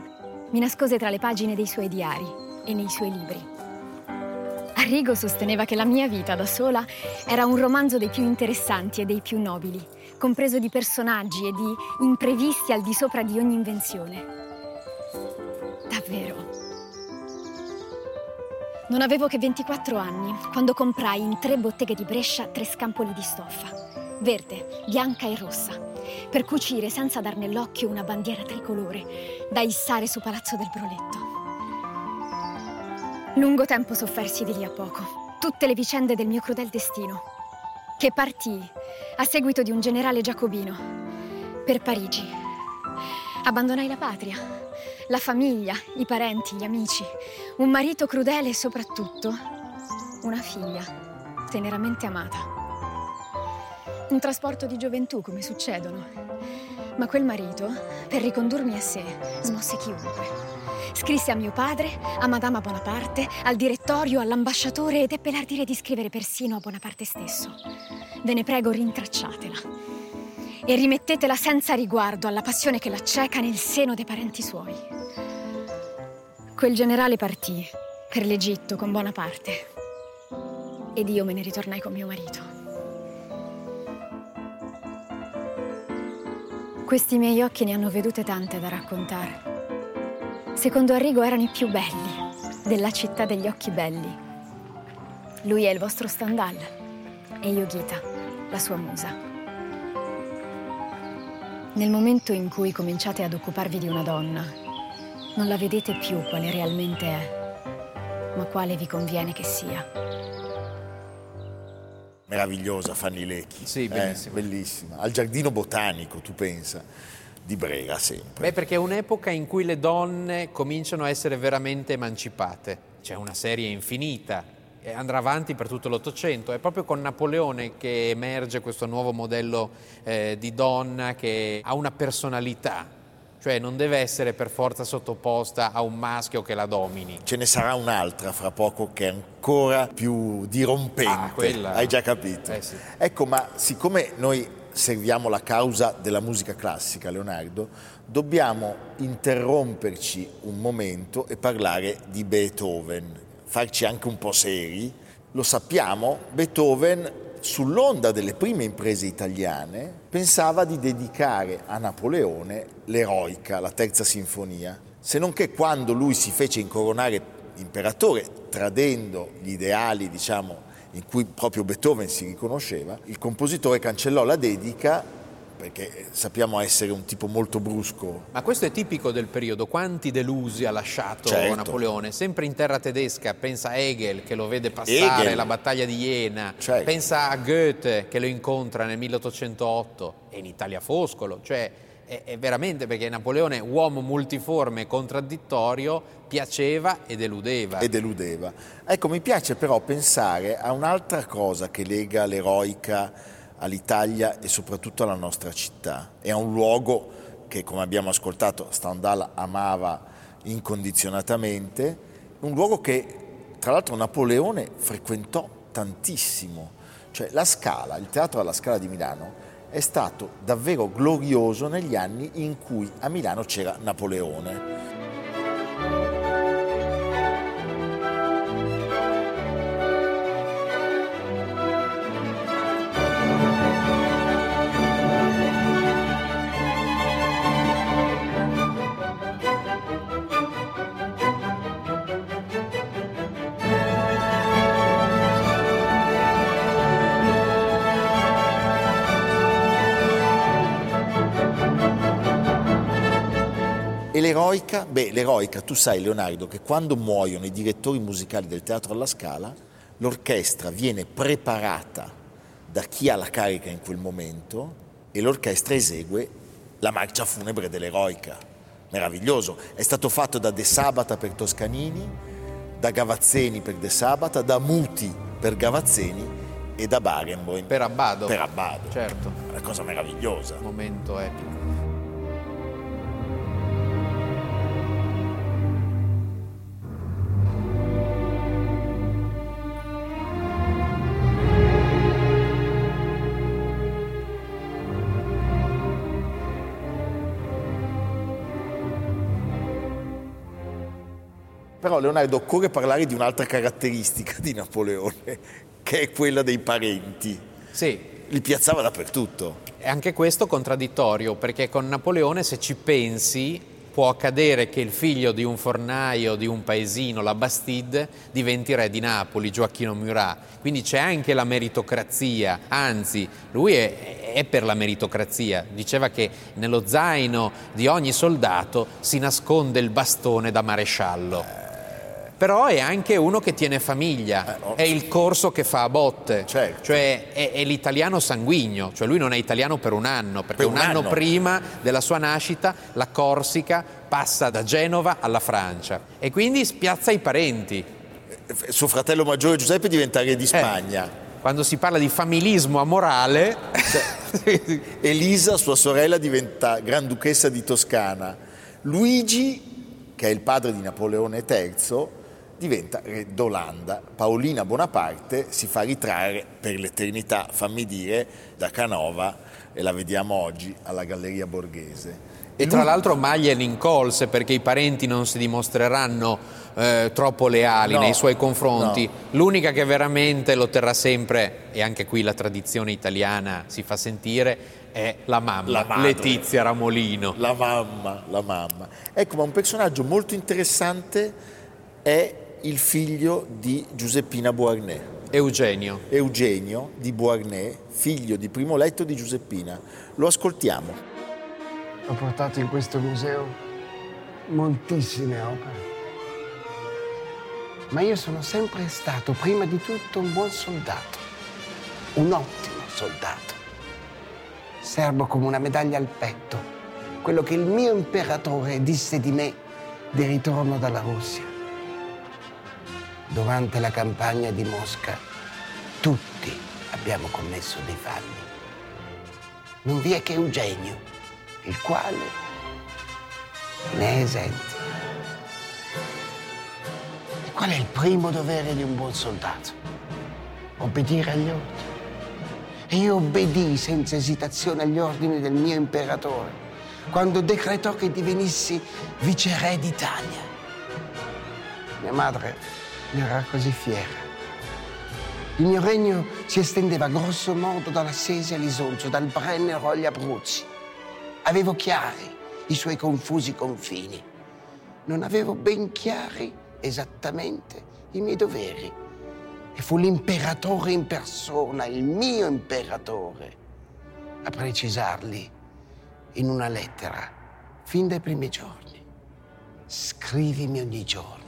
[SPEAKER 5] mi nascose tra le pagine dei suoi diari e nei suoi libri. Arrigo sosteneva che la mia vita da sola era un romanzo dei più interessanti e dei più nobili, compreso di personaggi e di imprevisti al di sopra di ogni invenzione. Davvero. Non avevo che 24 anni quando comprai in tre botteghe di Brescia tre scampoli di stoffa, verde, bianca e rossa, per cucire senza dar nell'occhio una bandiera tricolore da issare su Palazzo del Broletto. Lungo tempo soffersi di lì a poco, tutte le vicende del mio crudel destino, che partì a seguito di un generale giacobino per Parigi. Abbandonai la patria, la famiglia, i parenti, gli amici, un marito crudele e soprattutto una figlia teneramente amata. Un trasporto di gioventù come succedono. Ma quel marito, per ricondurmi a sé, smosse chiunque. Scrisse a mio padre, a Madama Bonaparte, al direttorio, all'ambasciatore ed ebbe l'ardire di scrivere persino a Bonaparte stesso. Ve ne prego, rintracciatela. E rimettetela senza riguardo alla passione che l'acceca nel seno dei parenti suoi. Quel generale partì per l'Egitto con Bonaparte. Ed io me ne ritornai con mio marito. Questi miei occhi ne hanno vedute tante da raccontare. Secondo Arrigo erano i più belli, della città degli occhi belli. Lui è il vostro Stendhal e io Gita, la sua musa. Nel momento in cui cominciate ad occuparvi di una donna, non la vedete più quale realmente è, ma quale vi conviene che sia.
[SPEAKER 1] Meravigliosa Fanny Lecchi.
[SPEAKER 2] Sì, bellissima.
[SPEAKER 1] Eh, bellissima. Al giardino botanico, tu pensa, di Brera sempre.
[SPEAKER 2] Beh, perché è un'epoca in cui le donne cominciano a essere veramente emancipate. C'è una serie infinita, e andrà avanti per tutto l'Ottocento. È proprio con Napoleone che emerge questo nuovo modello eh, di donna che ha una personalità, cioè non deve essere per forza sottoposta a un maschio che la domini.
[SPEAKER 1] Ce ne sarà un'altra fra poco che è ancora più dirompente.
[SPEAKER 2] Ah, quella-
[SPEAKER 1] Hai già capito?
[SPEAKER 2] Eh, sì.
[SPEAKER 1] Ecco, ma siccome noi serviamo la causa della musica classica, Leonardo, dobbiamo interromperci un momento e parlare di Beethoven, farci anche un po' seri. Lo sappiamo, Beethoven sull'onda delle prime imprese italiane pensava di dedicare a Napoleone l'eroica, la terza sinfonia, se non che quando lui si fece incoronare imperatore, tradendo gli ideali, diciamo, in cui proprio Beethoven si riconosceva, il compositore cancellò la dedica perché sappiamo essere un tipo molto brusco.
[SPEAKER 2] Ma questo è tipico del periodo. Quanti delusi ha lasciato
[SPEAKER 1] Certo.
[SPEAKER 2] Napoleone? Sempre in terra tedesca, pensa a Hegel che lo vede passare
[SPEAKER 1] Hegel.
[SPEAKER 2] la battaglia di Iena,
[SPEAKER 1] Certo.
[SPEAKER 2] pensa a Goethe che lo incontra nel 1808 e in Italia Foscolo, cioè è, è veramente perché Napoleone, uomo multiforme e contraddittorio, piaceva e deludeva.
[SPEAKER 1] e deludeva. Ecco, mi piace però pensare a un'altra cosa che lega l'eroica all'Italia e soprattutto alla nostra città. È un luogo che, come abbiamo ascoltato, Stendhal amava incondizionatamente, un luogo che tra l'altro Napoleone frequentò tantissimo. Cioè la Scala, il teatro alla Scala di Milano, è stato davvero glorioso negli anni in cui a Milano c'era Napoleone. L'eroica? Beh, l'eroica, tu sai Leonardo che quando muoiono i direttori musicali del Teatro alla Scala, l'orchestra viene preparata da chi ha la carica in quel momento e l'orchestra esegue la marcia funebre dell'eroica. Meraviglioso. È stato fatto da De Sabata per Toscanini, da Gavazzeni per De Sabata, da Muti per Gavazzeni e da Barenboim
[SPEAKER 2] Per Abbado.
[SPEAKER 1] per Abbado.
[SPEAKER 2] Certo,
[SPEAKER 1] Una cosa meravigliosa.
[SPEAKER 2] momento epico.
[SPEAKER 1] Però Leonardo occorre parlare di un'altra caratteristica di Napoleone, [laughs] che è quella dei parenti.
[SPEAKER 2] Sì,
[SPEAKER 1] Li piazzava dappertutto.
[SPEAKER 2] E anche questo contraddittorio, perché con Napoleone, se ci pensi, può accadere che il figlio di un fornaio di un paesino, la Bastide, diventi re di Napoli, Gioacchino Murat. Quindi c'è anche la meritocrazia, anzi, lui è, è per la meritocrazia. Diceva che nello zaino di ogni soldato si nasconde il bastone da maresciallo. Però è anche uno che tiene famiglia,
[SPEAKER 1] Eh, oh.
[SPEAKER 2] è il corso che fa a botte,
[SPEAKER 1] Certo.
[SPEAKER 2] cioè è, è l'italiano sanguigno, cioè lui non è italiano per un anno, perché
[SPEAKER 1] Per
[SPEAKER 2] un,
[SPEAKER 1] un
[SPEAKER 2] anno,
[SPEAKER 1] anno.
[SPEAKER 2] prima della sua nascita la Corsica passa da Genova alla Francia e quindi spiazza i parenti.
[SPEAKER 1] Suo fratello maggiore Giuseppe diventa re di Spagna.
[SPEAKER 2] Quando si parla di familismo amorale, [laughs]
[SPEAKER 1] Elisa, sua sorella, diventa granduchessa di Toscana. Luigi, che è il padre di Napoleone III, diventa re d'Olanda. Paolina Bonaparte si fa ritrarre per l'eternità, fammi dire, da Canova e la vediamo oggi alla Galleria Borghese.
[SPEAKER 2] e tra l'altro maglia l'incolse perché i parenti non si dimostreranno eh, troppo leali
[SPEAKER 1] No,
[SPEAKER 2] nei suoi confronti.
[SPEAKER 1] no.
[SPEAKER 2] L'unica che veramente lo terrà sempre, e anche qui la tradizione italiana si fa sentire, è la mamma,
[SPEAKER 1] La.
[SPEAKER 2] Letizia Ramolino.
[SPEAKER 1] La mamma, la mamma. Ecco, ma un personaggio molto interessante è il figlio di Giuseppina Beauharnais.
[SPEAKER 2] Eugenio.
[SPEAKER 1] Eugenio di Beauharnais, figlio di primo letto di Giuseppina. Lo ascoltiamo.
[SPEAKER 4] Ho portato in questo museo moltissime opere. Ma io sono sempre stato, prima di tutto, un buon soldato, un ottimo soldato. Serbo come una medaglia al petto, quello che il mio imperatore disse di me di ritorno dalla Russia. Durante la campagna di Mosca, tutti abbiamo commesso dei falli. Non vi è che Eugenio, il quale ne è esente. E qual è il primo dovere di un buon soldato? Obbedire agli ordini. E io obbedii senza esitazione agli ordini del mio imperatore quando decretò che divenissi viceré d'Italia. Mia madre ne era così fiera. Il mio regno si estendeva grosso modo dalla Sesia all'Isonzo, dal Brennero agli Abruzzi. Avevo chiari i suoi confusi confini. Non avevo ben chiari esattamente i miei doveri. E fu l'imperatore in persona, il mio imperatore, a precisarli in una lettera fin dai primi giorni. Scrivimi ogni giorno,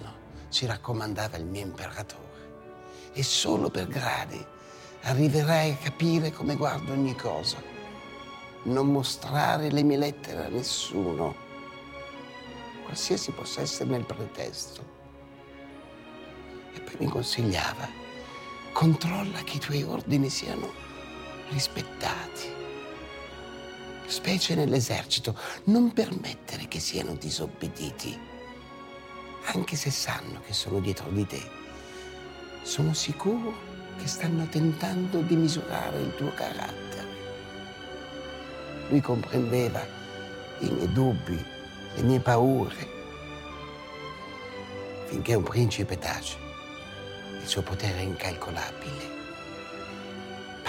[SPEAKER 4] si raccomandava il mio imperatore. E solo per gradi arriverai a capire come guardo ogni cosa. Non mostrare le mie lettere a nessuno, qualsiasi possa esserne il pretesto. E poi mi consigliava, controlla che i tuoi ordini siano rispettati specie nell'esercito, non permettere che siano disobbediti, anche se sanno che sono dietro di te. Sono sicuro che stanno tentando di misurare il tuo carattere. Lui comprendeva i miei dubbi, le mie paure. Finché un principe tace, il suo potere è incalcolabile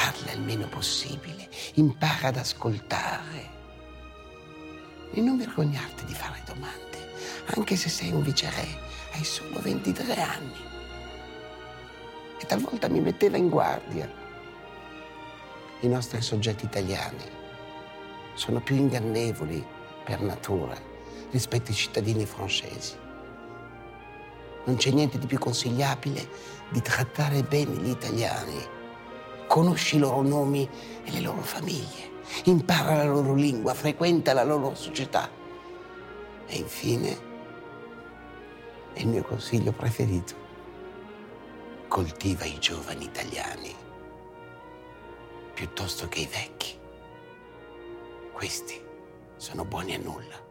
[SPEAKER 4] parla il meno possibile, impara ad ascoltare. E non vergognarti di fare domande, anche se sei un viceré, hai solo 23 anni. E talvolta mi metteva in guardia. I nostri soggetti italiani sono più ingannevoli per natura rispetto ai cittadini francesi. Non c'è niente di più consigliabile di trattare bene gli italiani conosci i loro nomi e le loro famiglie, impara la loro lingua, frequenta la loro società. E infine, è il mio consiglio preferito, coltiva i giovani italiani piuttosto che i vecchi. Questi sono buoni a nulla.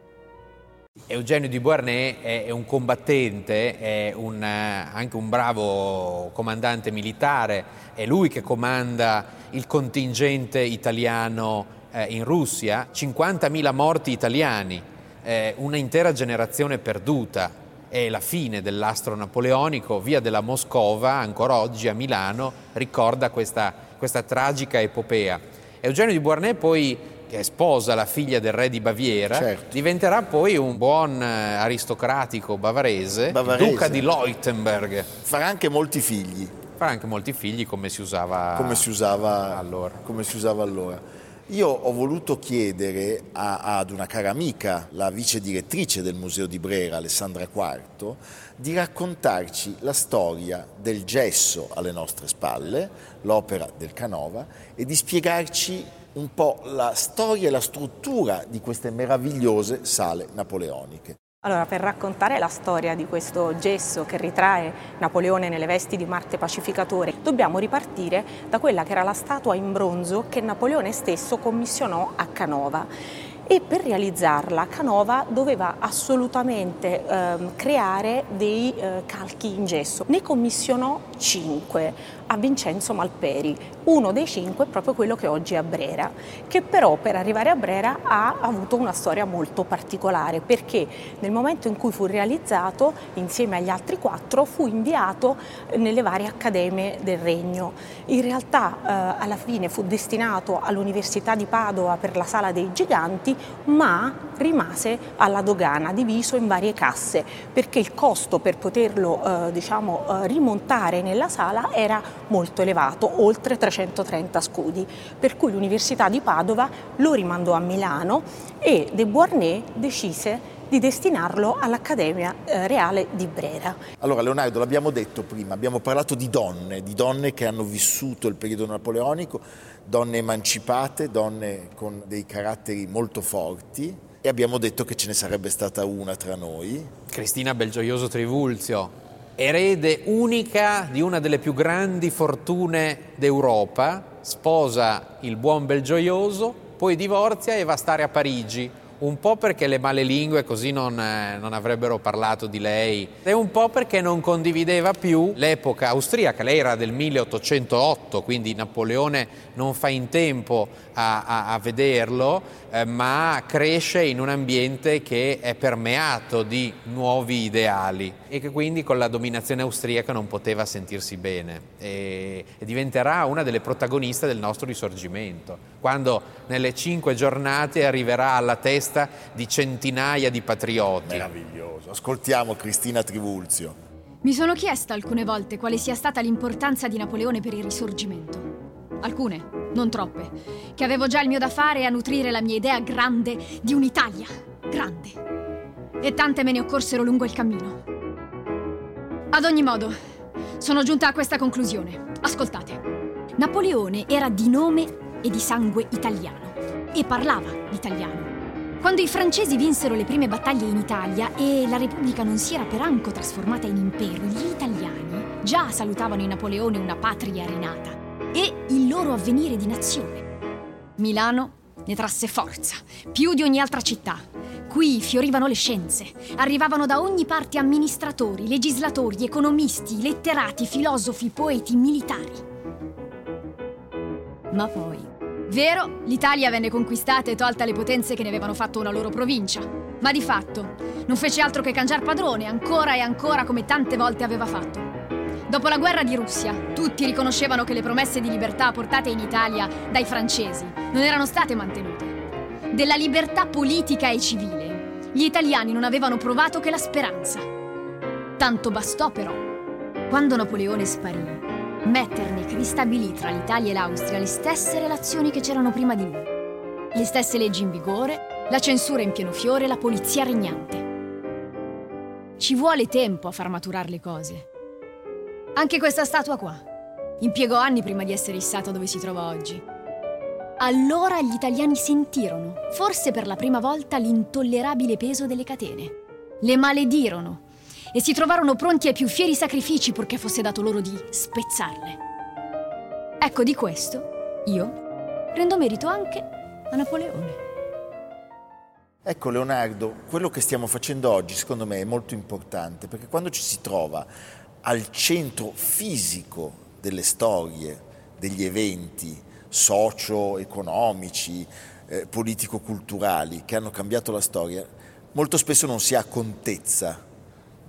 [SPEAKER 2] Eugenio di Beauharnais è un combattente, è un, eh, anche un bravo comandante militare, è lui che comanda il contingente italiano eh, in Russia, 50.000 morti italiani, eh, una intera generazione perduta, è la fine dell'astro napoleonico, via della Moscova, ancora oggi a Milano, ricorda questa, questa tragica epopea. Eugenio di Beauharnais poi che sposa la figlia del re di Baviera, certo. diventerà poi un buon eh, aristocratico bavarese, bavarese, duca di Leutenberg.
[SPEAKER 1] Farà anche molti figli.
[SPEAKER 2] Farà anche molti figli come si usava,
[SPEAKER 1] come si usava, allora. Come si usava allora. Io ho voluto chiedere a, ad una cara amica, la vice direttrice del Museo di Brera, Alessandra Quarto, di raccontarci la storia del gesso alle nostre spalle, l'opera del Canova, e di spiegarci un po' la storia e la struttura di queste meravigliose sale napoleoniche.
[SPEAKER 7] Allora, per raccontare la storia di questo gesso che ritrae Napoleone nelle vesti di Marte Pacificatore, dobbiamo ripartire da quella che era la statua in bronzo che Napoleone stesso commissionò a Canova e per realizzarla Canova doveva assolutamente eh, creare dei eh, calchi in gesso. Ne commissionò cinque a Vincenzo Malperi, uno dei cinque, proprio quello che oggi è a Brera, che però per arrivare a Brera ha avuto una storia molto particolare perché nel momento in cui fu realizzato, insieme agli altri quattro, fu inviato nelle varie accademie del regno. In realtà eh, alla fine fu destinato all'Università di Padova per la Sala dei Giganti, ma rimase alla dogana, diviso in varie casse, perché il costo per poterlo eh, diciamo, eh, rimontare nella sala era molto elevato, oltre 330 scudi, per cui l'Università di Padova lo rimandò a Milano e De Beauharnais decise di destinarlo all'Accademia eh, Reale di Brera.
[SPEAKER 1] Allora Leonardo, l'abbiamo detto prima, abbiamo parlato di donne, di donne che hanno vissuto il periodo napoleonico, donne emancipate, donne con dei caratteri molto forti e abbiamo detto che ce ne sarebbe stata una tra noi.
[SPEAKER 2] Cristina Belgioioso Trivulzio, erede unica di una delle più grandi fortune d'Europa, sposa il buon Belgioioso, poi divorzia e va a stare a Parigi un po' perché le male lingue così non, eh, non, avrebbero parlato di lei. E un po' perché non condivideva più l'epoca austriaca. Lei era del 1808, quindi Napoleone non fa in tempo a, a, a vederlo, eh, ma cresce in un ambiente che è permeato di nuovi ideali e che quindi con la dominazione austriaca non poteva sentirsi bene. E, e diventerà una delle protagoniste del nostro risorgimento, quando nelle cinque giornate arriverà alla testa di centinaia di patrioti.
[SPEAKER 1] Meraviglioso. Ascoltiamo Cristina Trivulzio.
[SPEAKER 5] Mi sono chiesta alcune volte quale sia stata l'importanza di Napoleone per il risorgimento. Alcune, non troppe, che avevo già il mio da fare a nutrire la mia idea grande di un'Italia grande. E tante me ne occorsero lungo il cammino. Ad ogni modo, sono giunta a questa conclusione. Ascoltate. Napoleone era di nome e di sangue italiano e parlava l'italiano. Quando i francesi vinsero le prime battaglie in Italia e la Repubblica non si era per anco trasformata in impero, gli italiani già salutavano in Napoleone una patria rinata e il loro avvenire di nazione. Milano ne trasse forza, più di ogni altra città. Qui fiorivano le scienze, arrivavano da ogni parte amministratori, legislatori, economisti, letterati, filosofi, poeti, militari. Ma poi, vero, l'Italia venne conquistata e tolta le potenze che ne avevano fatto una loro provincia, ma di fatto non fece altro che cangiar padrone ancora e ancora come tante volte aveva fatto. Dopo la guerra di Russia, tutti riconoscevano che le promesse di libertà portate in Italia dai francesi non erano state mantenute. Della libertà politica e civile, gli italiani non avevano provato che la speranza. Tanto bastò però. Quando Napoleone sparì, Metternich ristabilì tra l'Italia e l'Austria le stesse relazioni che c'erano prima di lui. Le stesse leggi in vigore, la censura in pieno fiore, la polizia regnante. Ci vuole tempo a far maturare le cose. Anche questa statua qua. Impiegò anni prima di essere issata dove si trova oggi. Allora gli italiani sentirono, forse per la prima volta, l'intollerabile peso delle catene. Le maledirono e si trovarono pronti ai più fieri sacrifici purché fosse dato loro di spezzarle. Ecco di questo io rendo merito anche a Napoleone.
[SPEAKER 1] Ecco Leonardo, quello che stiamo facendo oggi secondo me è molto importante perché quando ci si trova al centro fisico delle storie, degli eventi socio-economici, eh, politico-culturali che hanno cambiato la storia, molto spesso non si ha contezza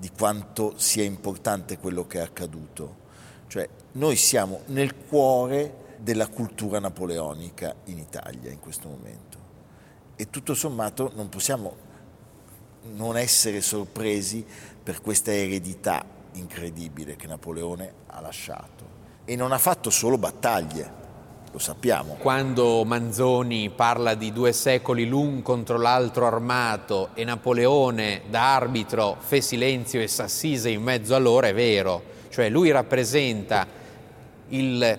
[SPEAKER 1] di quanto sia importante quello che è accaduto. Cioè, noi siamo nel cuore della cultura napoleonica in Italia in questo momento e tutto sommato non possiamo non essere sorpresi per questa eredità incredibile che Napoleone ha lasciato. E non ha fatto solo battaglie, lo sappiamo.
[SPEAKER 2] Quando Manzoni parla di due secoli l'un contro l'altro armato e Napoleone da arbitro fe silenzio e s'assise in mezzo a loro, è vero. Cioè lui rappresenta il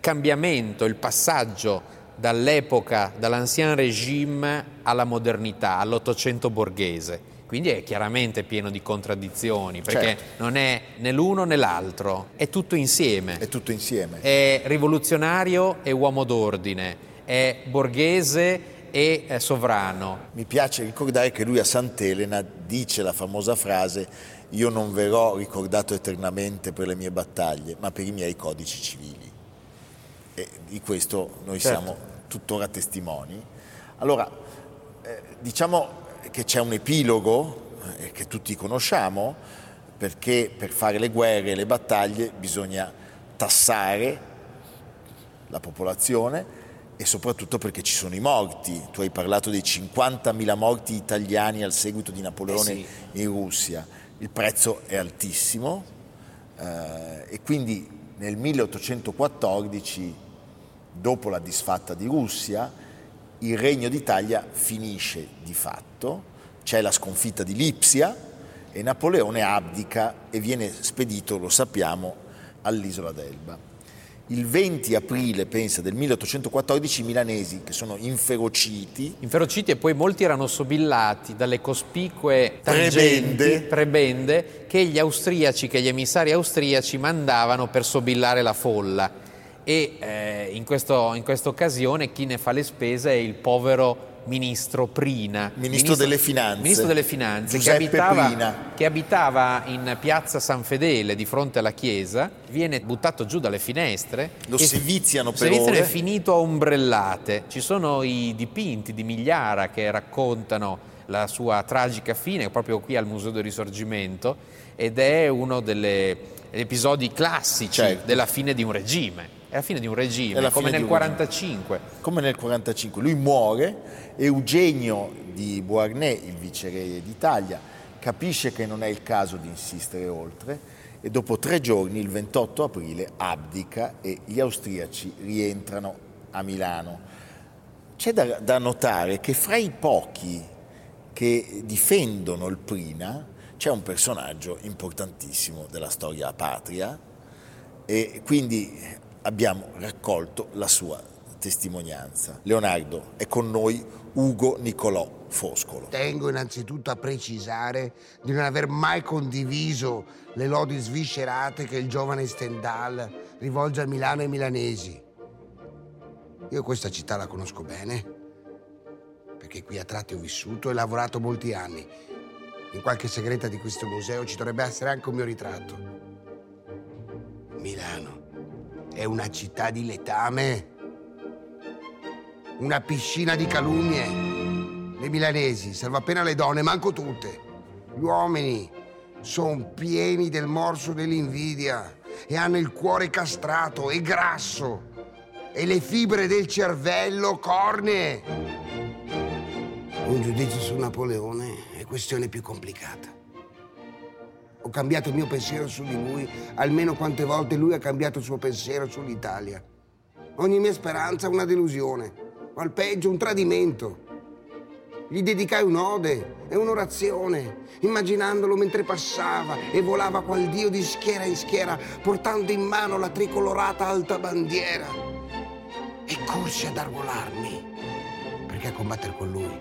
[SPEAKER 2] cambiamento, il passaggio dall'epoca, dall'ancien regime alla modernità, all'Ottocento borghese quindi è chiaramente pieno di contraddizioni, perché certo. non è né l'uno né l'altro, è tutto insieme.
[SPEAKER 1] È tutto insieme.
[SPEAKER 2] È rivoluzionario e uomo d'ordine, è borghese e sovrano.
[SPEAKER 1] Mi piace ricordare che lui a Sant'Elena dice la famosa frase io non verrò ricordato eternamente per le mie battaglie, ma per i miei codici civili. E di questo noi
[SPEAKER 2] Certo.
[SPEAKER 1] siamo tuttora testimoni. Allora, eh, diciamo che c'è un epilogo eh, che tutti conosciamo, perché per fare le guerre e le battaglie bisogna tassare la popolazione e soprattutto perché ci sono i morti. Tu hai parlato dei 50.000 morti italiani al seguito di Napoleone
[SPEAKER 4] Eh sì.
[SPEAKER 1] in Russia. Il prezzo è altissimo eh, e quindi nel 1814, dopo la disfatta di Russia, il Regno d'Italia finisce di fatto, c'è la sconfitta di Lipsia e Napoleone abdica e viene spedito, lo sappiamo, all'isola d'Elba. Il 20 aprile, pensa, del 1814 i milanesi, che sono inferociti,
[SPEAKER 2] Inferociti e poi molti erano sobillati dalle cospicue
[SPEAKER 1] Prebende.
[SPEAKER 2] prebende che gli austriaci, che gli emissari austriaci mandavano per sobillare la folla. E eh, in, questo- in questa occasione chi ne fa le spese è il povero ministro Prina.
[SPEAKER 1] Ministro delle Finanze.
[SPEAKER 2] Ministro delle Finanze, che abitava, che abitava in piazza San Fedele di fronte alla chiesa, viene buttato giù dalle finestre.
[SPEAKER 1] Lo
[SPEAKER 2] e-
[SPEAKER 1] seviziano per
[SPEAKER 2] seviziano
[SPEAKER 1] ore.
[SPEAKER 2] è finito a ombrellate. Ci sono i dipinti di Migliara che raccontano la sua tragica fine proprio qui al Museo del Risorgimento ed è uno degli episodi classici
[SPEAKER 1] Certo.
[SPEAKER 2] della fine di un regime. È la fine di un regime, come nel
[SPEAKER 1] di un regime.
[SPEAKER 2] 45.
[SPEAKER 1] come nel 45. Lui muore, Eugenio di Beauharnais, il viceré d'Italia, capisce che non è il caso di insistere oltre e dopo tre giorni, il 28 aprile, abdica e gli austriaci rientrano a Milano. C'è da, da notare che fra i pochi che difendono il Prina c'è un personaggio importantissimo della storia patria e quindi abbiamo raccolto la sua testimonianza. Leonardo, è con noi Ugo Nicolò Foscolo.
[SPEAKER 4] Tengo innanzitutto a precisare di non aver mai condiviso le lodi sviscerate che il giovane Stendhal rivolge a Milano e ai milanesi. Io questa città la conosco bene, perché qui a tratti ho vissuto e lavorato molti anni. In qualche segreta di questo museo ci dovrebbe essere anche un mio ritratto. Milano è una città di letame, una piscina di calunnie. Le milanesi, salvo appena le donne, manco tutte. Gli uomini sono pieni del morso dell'invidia e hanno il cuore castrato e grasso e le fibre del cervello cornee. Un giudizio su Napoleone è questione più complicata. Ho cambiato il mio pensiero su di lui almeno quante volte lui ha cambiato il suo pensiero sull'Italia. Ogni mia speranza una delusione, o al peggio un tradimento. Gli dedicai un'ode e un'orazione, immaginandolo mentre passava e volava qual dio di schiera in schiera, portando in mano la tricolorata alta bandiera. E corsi ad argolarmi, perché a combattere con lui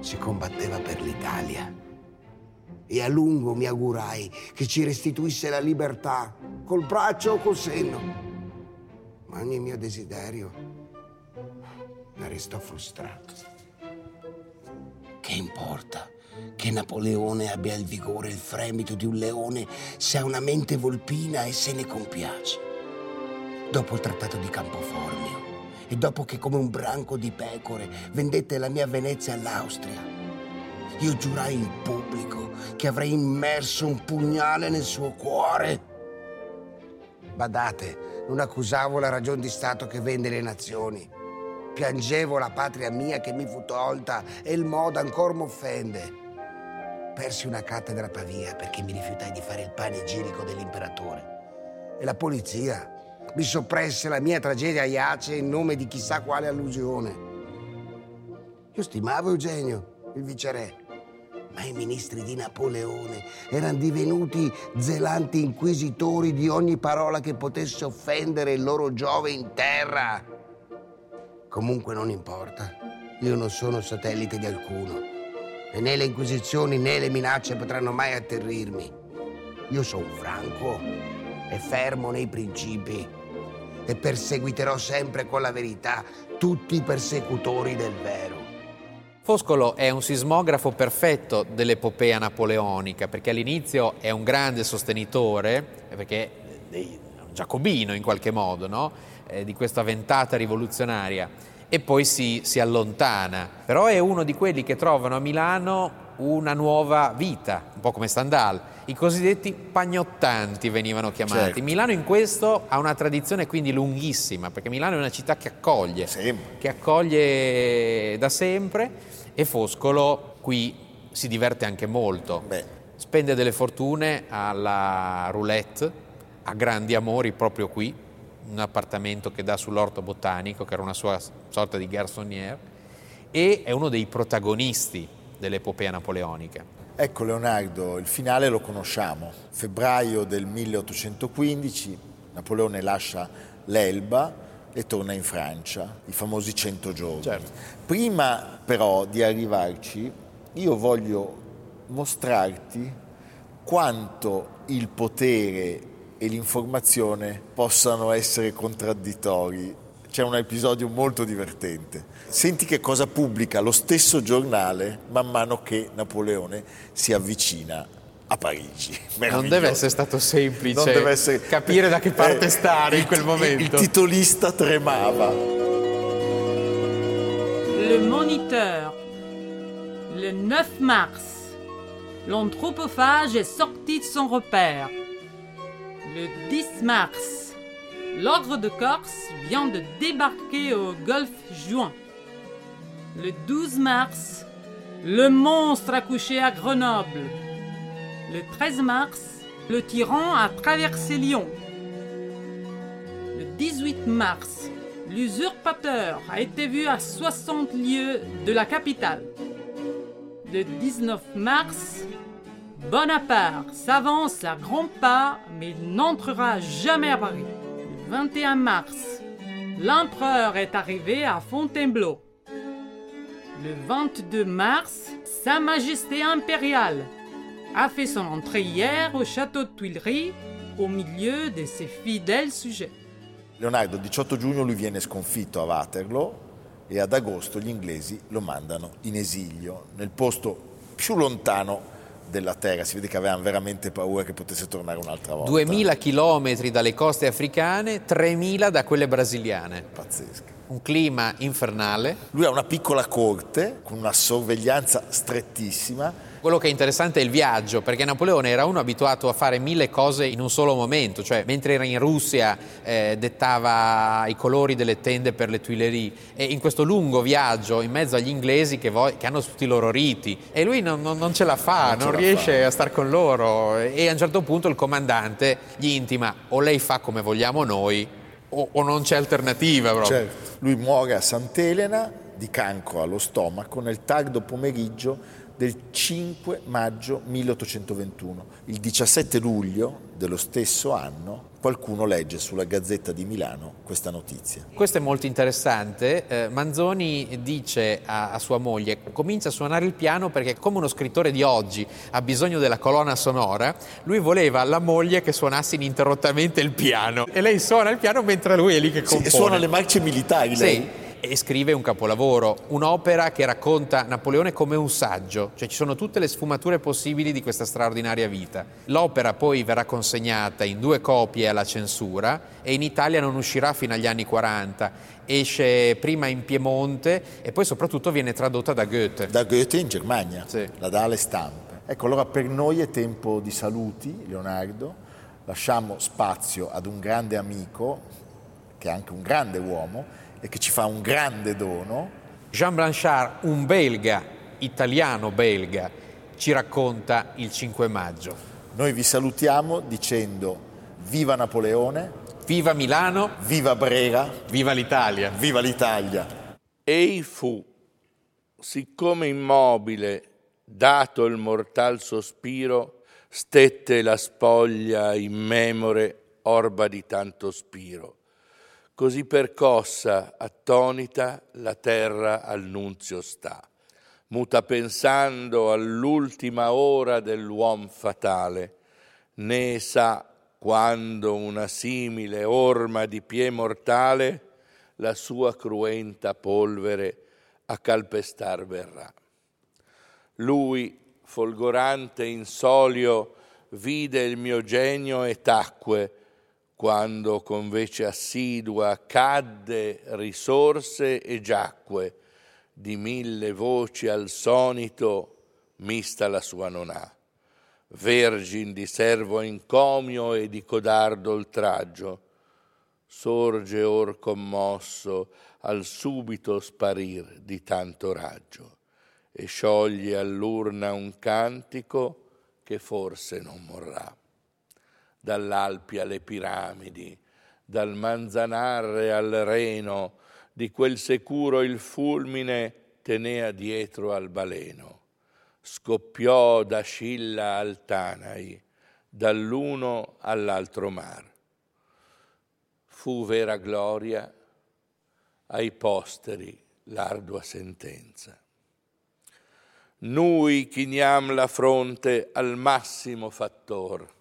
[SPEAKER 4] si combatteva per l'Italia. E a lungo mi augurai che ci restituisse la libertà, col braccio o col senno. Ma ogni mio desiderio ne restò frustrato. Che importa che Napoleone abbia il vigore e il fremito di un leone se ha una mente volpina e se ne compiace? Dopo il trattato di Campoformio e dopo che come un branco di pecore vendette la mia Venezia all'Austria, io giurai in pubblico che avrei immerso un pugnale nel suo cuore. Badate, non accusavo la ragion di Stato che vende le nazioni. Piangevo la patria mia che mi fu tolta e il modo ancora m'offende. Persi una cattedra a Pavia perché mi rifiutai di fare il panegirico dell'imperatore. E la polizia mi soppresse la mia tragedia iace in nome di chissà quale allusione. Io stimavo Eugenio, il viceré, ma i ministri di Napoleone erano divenuti zelanti inquisitori di ogni parola che potesse offendere il loro Giove in terra. Comunque non importa, io non sono satellite di alcuno e né le inquisizioni né le minacce potranno mai atterrirmi. Io sono franco e fermo nei principi e perseguiterò sempre con la verità tutti i persecutori del vero.
[SPEAKER 2] Foscolo è un sismografo perfetto dell'epopea napoleonica perché all'inizio è un grande sostenitore, perché è un giacobino in qualche modo, no? eh, di questa ventata rivoluzionaria e poi si, si allontana. Però è uno di quelli che trovano a Milano una nuova vita, un po' come Stendhal. I cosiddetti pagnottanti venivano chiamati.
[SPEAKER 1] Certo.
[SPEAKER 2] Milano in questo ha una tradizione quindi lunghissima, perché Milano è una città che accoglie,
[SPEAKER 1] Sempre.
[SPEAKER 2] che accoglie da sempre e Foscolo qui si diverte anche molto.
[SPEAKER 1] Beh.
[SPEAKER 2] Spende delle fortune alla roulette, ha grandi amori proprio qui, un appartamento che dà sull'orto botanico, che era una sua sorta di garçonnière, e è uno dei protagonisti dell'epopea napoleonica.
[SPEAKER 1] Ecco Leonardo, il finale lo conosciamo. Febbraio del 1815, Napoleone lascia l'Elba e torna in Francia, i famosi 100 giorni.
[SPEAKER 2] Certo.
[SPEAKER 1] Prima però di arrivarci, io voglio mostrarti quanto il potere e l'informazione possano essere contraddittori. C'è un episodio molto divertente. Senti che cosa pubblica lo stesso giornale man mano che Napoleone si avvicina a Parigi. [laughs]
[SPEAKER 2] Non deve essere stato semplice
[SPEAKER 1] Non deve essere-
[SPEAKER 2] capire da che parte
[SPEAKER 1] Eh,
[SPEAKER 2] stare in quel
[SPEAKER 1] il-
[SPEAKER 2] momento.
[SPEAKER 1] Il titolista tremava.
[SPEAKER 8] Le Moniteur. Le 9 mars, l'anthropophage est sorti de son repère. Le 10 mars, l'ordre de Corse vient de débarquer au golfe Juin. Le 12 mars, le monstre a couché à Grenoble. Le 13 mars, le tyran a traversé Lyon. Le 18 mars, l'usurpateur a été vu à 60 lieues de la capitale. Le 19 mars, Bonaparte s'avance à grands pas, mais il n'entrera jamais à Paris. Le 21 mars, l'empereur est arrivé à Fontainebleau. Le 22 mars, Sa Majesté impériale a fait son entrée hier au château de Tuileries au milieu de ses fidèles sujets.
[SPEAKER 1] Leonardo, il 18 giugno lui viene sconfitto a Waterloo e ad agosto gli inglesi lo mandano in esilio nel posto più lontano della terra. Si vede che avevano veramente paura che potesse tornare un'altra volta.
[SPEAKER 2] 2000 chilometri dalle coste africane, 3000 da quelle brasiliane.
[SPEAKER 1] Pazzesca.
[SPEAKER 2] Un clima infernale.
[SPEAKER 1] Lui ha una piccola corte con una sorveglianza strettissima.
[SPEAKER 2] Quello che è interessante è il viaggio, perché Napoleone era uno abituato a fare mille cose in un solo momento, cioè mentre era in Russia eh, dettava i colori delle tende per le Tuileries e in questo lungo viaggio in mezzo agli inglesi che, vo- che hanno tutti i loro riti e lui non, non- non ce la fa,
[SPEAKER 1] Non
[SPEAKER 2] non, riesce
[SPEAKER 1] fa.
[SPEAKER 2] a star con loro e a un certo punto il comandante gli intima o lei fa come vogliamo noi o, o non c'è alternativa proprio.
[SPEAKER 1] Certo. Lui muore a Sant'Elena di cancro allo stomaco nel tardo pomeriggio del 5 maggio 1821. Il 17 luglio dello stesso anno qualcuno legge sulla Gazzetta di Milano questa notizia.
[SPEAKER 2] Questo è molto interessante. Eh, Manzoni dice a, a sua moglie: comincia a suonare il piano perché, come uno scrittore di oggi ha bisogno della colonna sonora, lui voleva alla moglie che suonasse ininterrottamente il piano. E lei suona il piano mentre lui è lì che
[SPEAKER 1] Sì,
[SPEAKER 2] compone.
[SPEAKER 1] e suona le marce militari lei.
[SPEAKER 2] Sì, e scrive un capolavoro, un'opera che racconta Napoleone come un saggio, cioè ci sono tutte le sfumature possibili di questa straordinaria vita. L'opera poi verrà consegnata in due copie alla censura e in Italia non uscirà fino agli anni 40. Esce prima in Piemonte e poi soprattutto viene tradotta da Goethe.
[SPEAKER 1] Da Goethe in Germania,
[SPEAKER 2] Sì.
[SPEAKER 1] la dà alle stampe. Ecco, allora per noi è tempo di saluti, Leonardo. Lasciamo spazio ad un grande amico, che è anche un grande uomo e che ci fa un grande dono.
[SPEAKER 2] Jean Blanchard, un belga, italiano-belga, ci racconta il 5 maggio.
[SPEAKER 1] Noi vi salutiamo dicendo viva Napoleone,
[SPEAKER 2] Viva Milano,
[SPEAKER 1] viva Brera,
[SPEAKER 2] viva l'Italia!
[SPEAKER 1] viva l'Italia.
[SPEAKER 9] Ei fu, siccome immobile, dato il mortal sospiro, stette la spoglia immemore, orba di tanto spiro. Così percossa, attonita, la terra al nunzio sta, muta pensando all'ultima ora dell'uom fatale, né sa quando una simile orma di pie mortale la sua cruenta polvere a calpestar verrà. Lui, folgorante in solio, vide il mio genio e tacque, quando con vece assidua cadde, risorse e giacque, di mille voci al sonito, mista la sua non ha. Vergin di servo incomio e di codardo oltraggio, sorge or commosso al subito sparir di tanto raggio e scioglie all'urna un cantico che forse non morrà. Dall'Alpi alle piramidi, dal Manzanarre al Reno, di quel sicuro il fulmine tenea dietro al baleno. Scoppiò da Scilla al Tanai, dall'uno all'altro mar. Fu vera gloria ai posteri l'ardua sentenza. Noi chiniam la fronte al massimo fattor,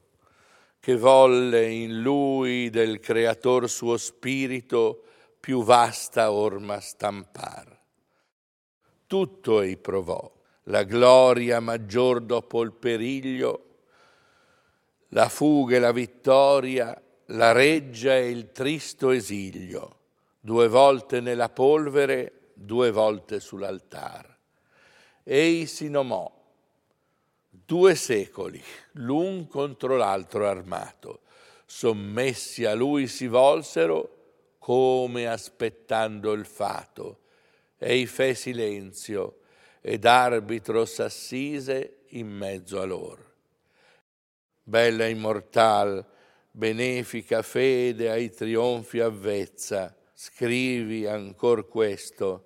[SPEAKER 9] che volle in lui del creator suo spirito più vasta orma stampar. Tutto ei provò, la gloria maggior dopo il periglio, la fuga e la vittoria, la reggia e il tristo esilio, due volte nella polvere, due volte sull'altar ei si nomò due secoli, l'un contro l'altro armato, sommessi a lui si volsero come aspettando il fato, ei fe silenzio ed arbitro s'assise in mezzo a lor. Bella immortal, benefica fede ai trionfi avvezza, scrivi ancor questo,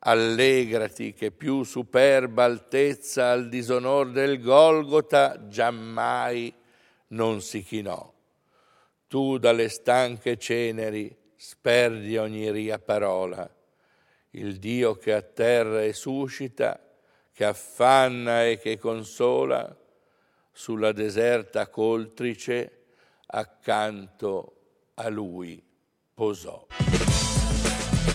[SPEAKER 9] allegrati che più superba altezza al disonor del Golgota giammai non si chinò. Tu dalle stanche ceneri sperdi ogni ria parola, il Dio che a terra e suscita, che affanna e che consola, sulla deserta coltrice accanto a lui posò.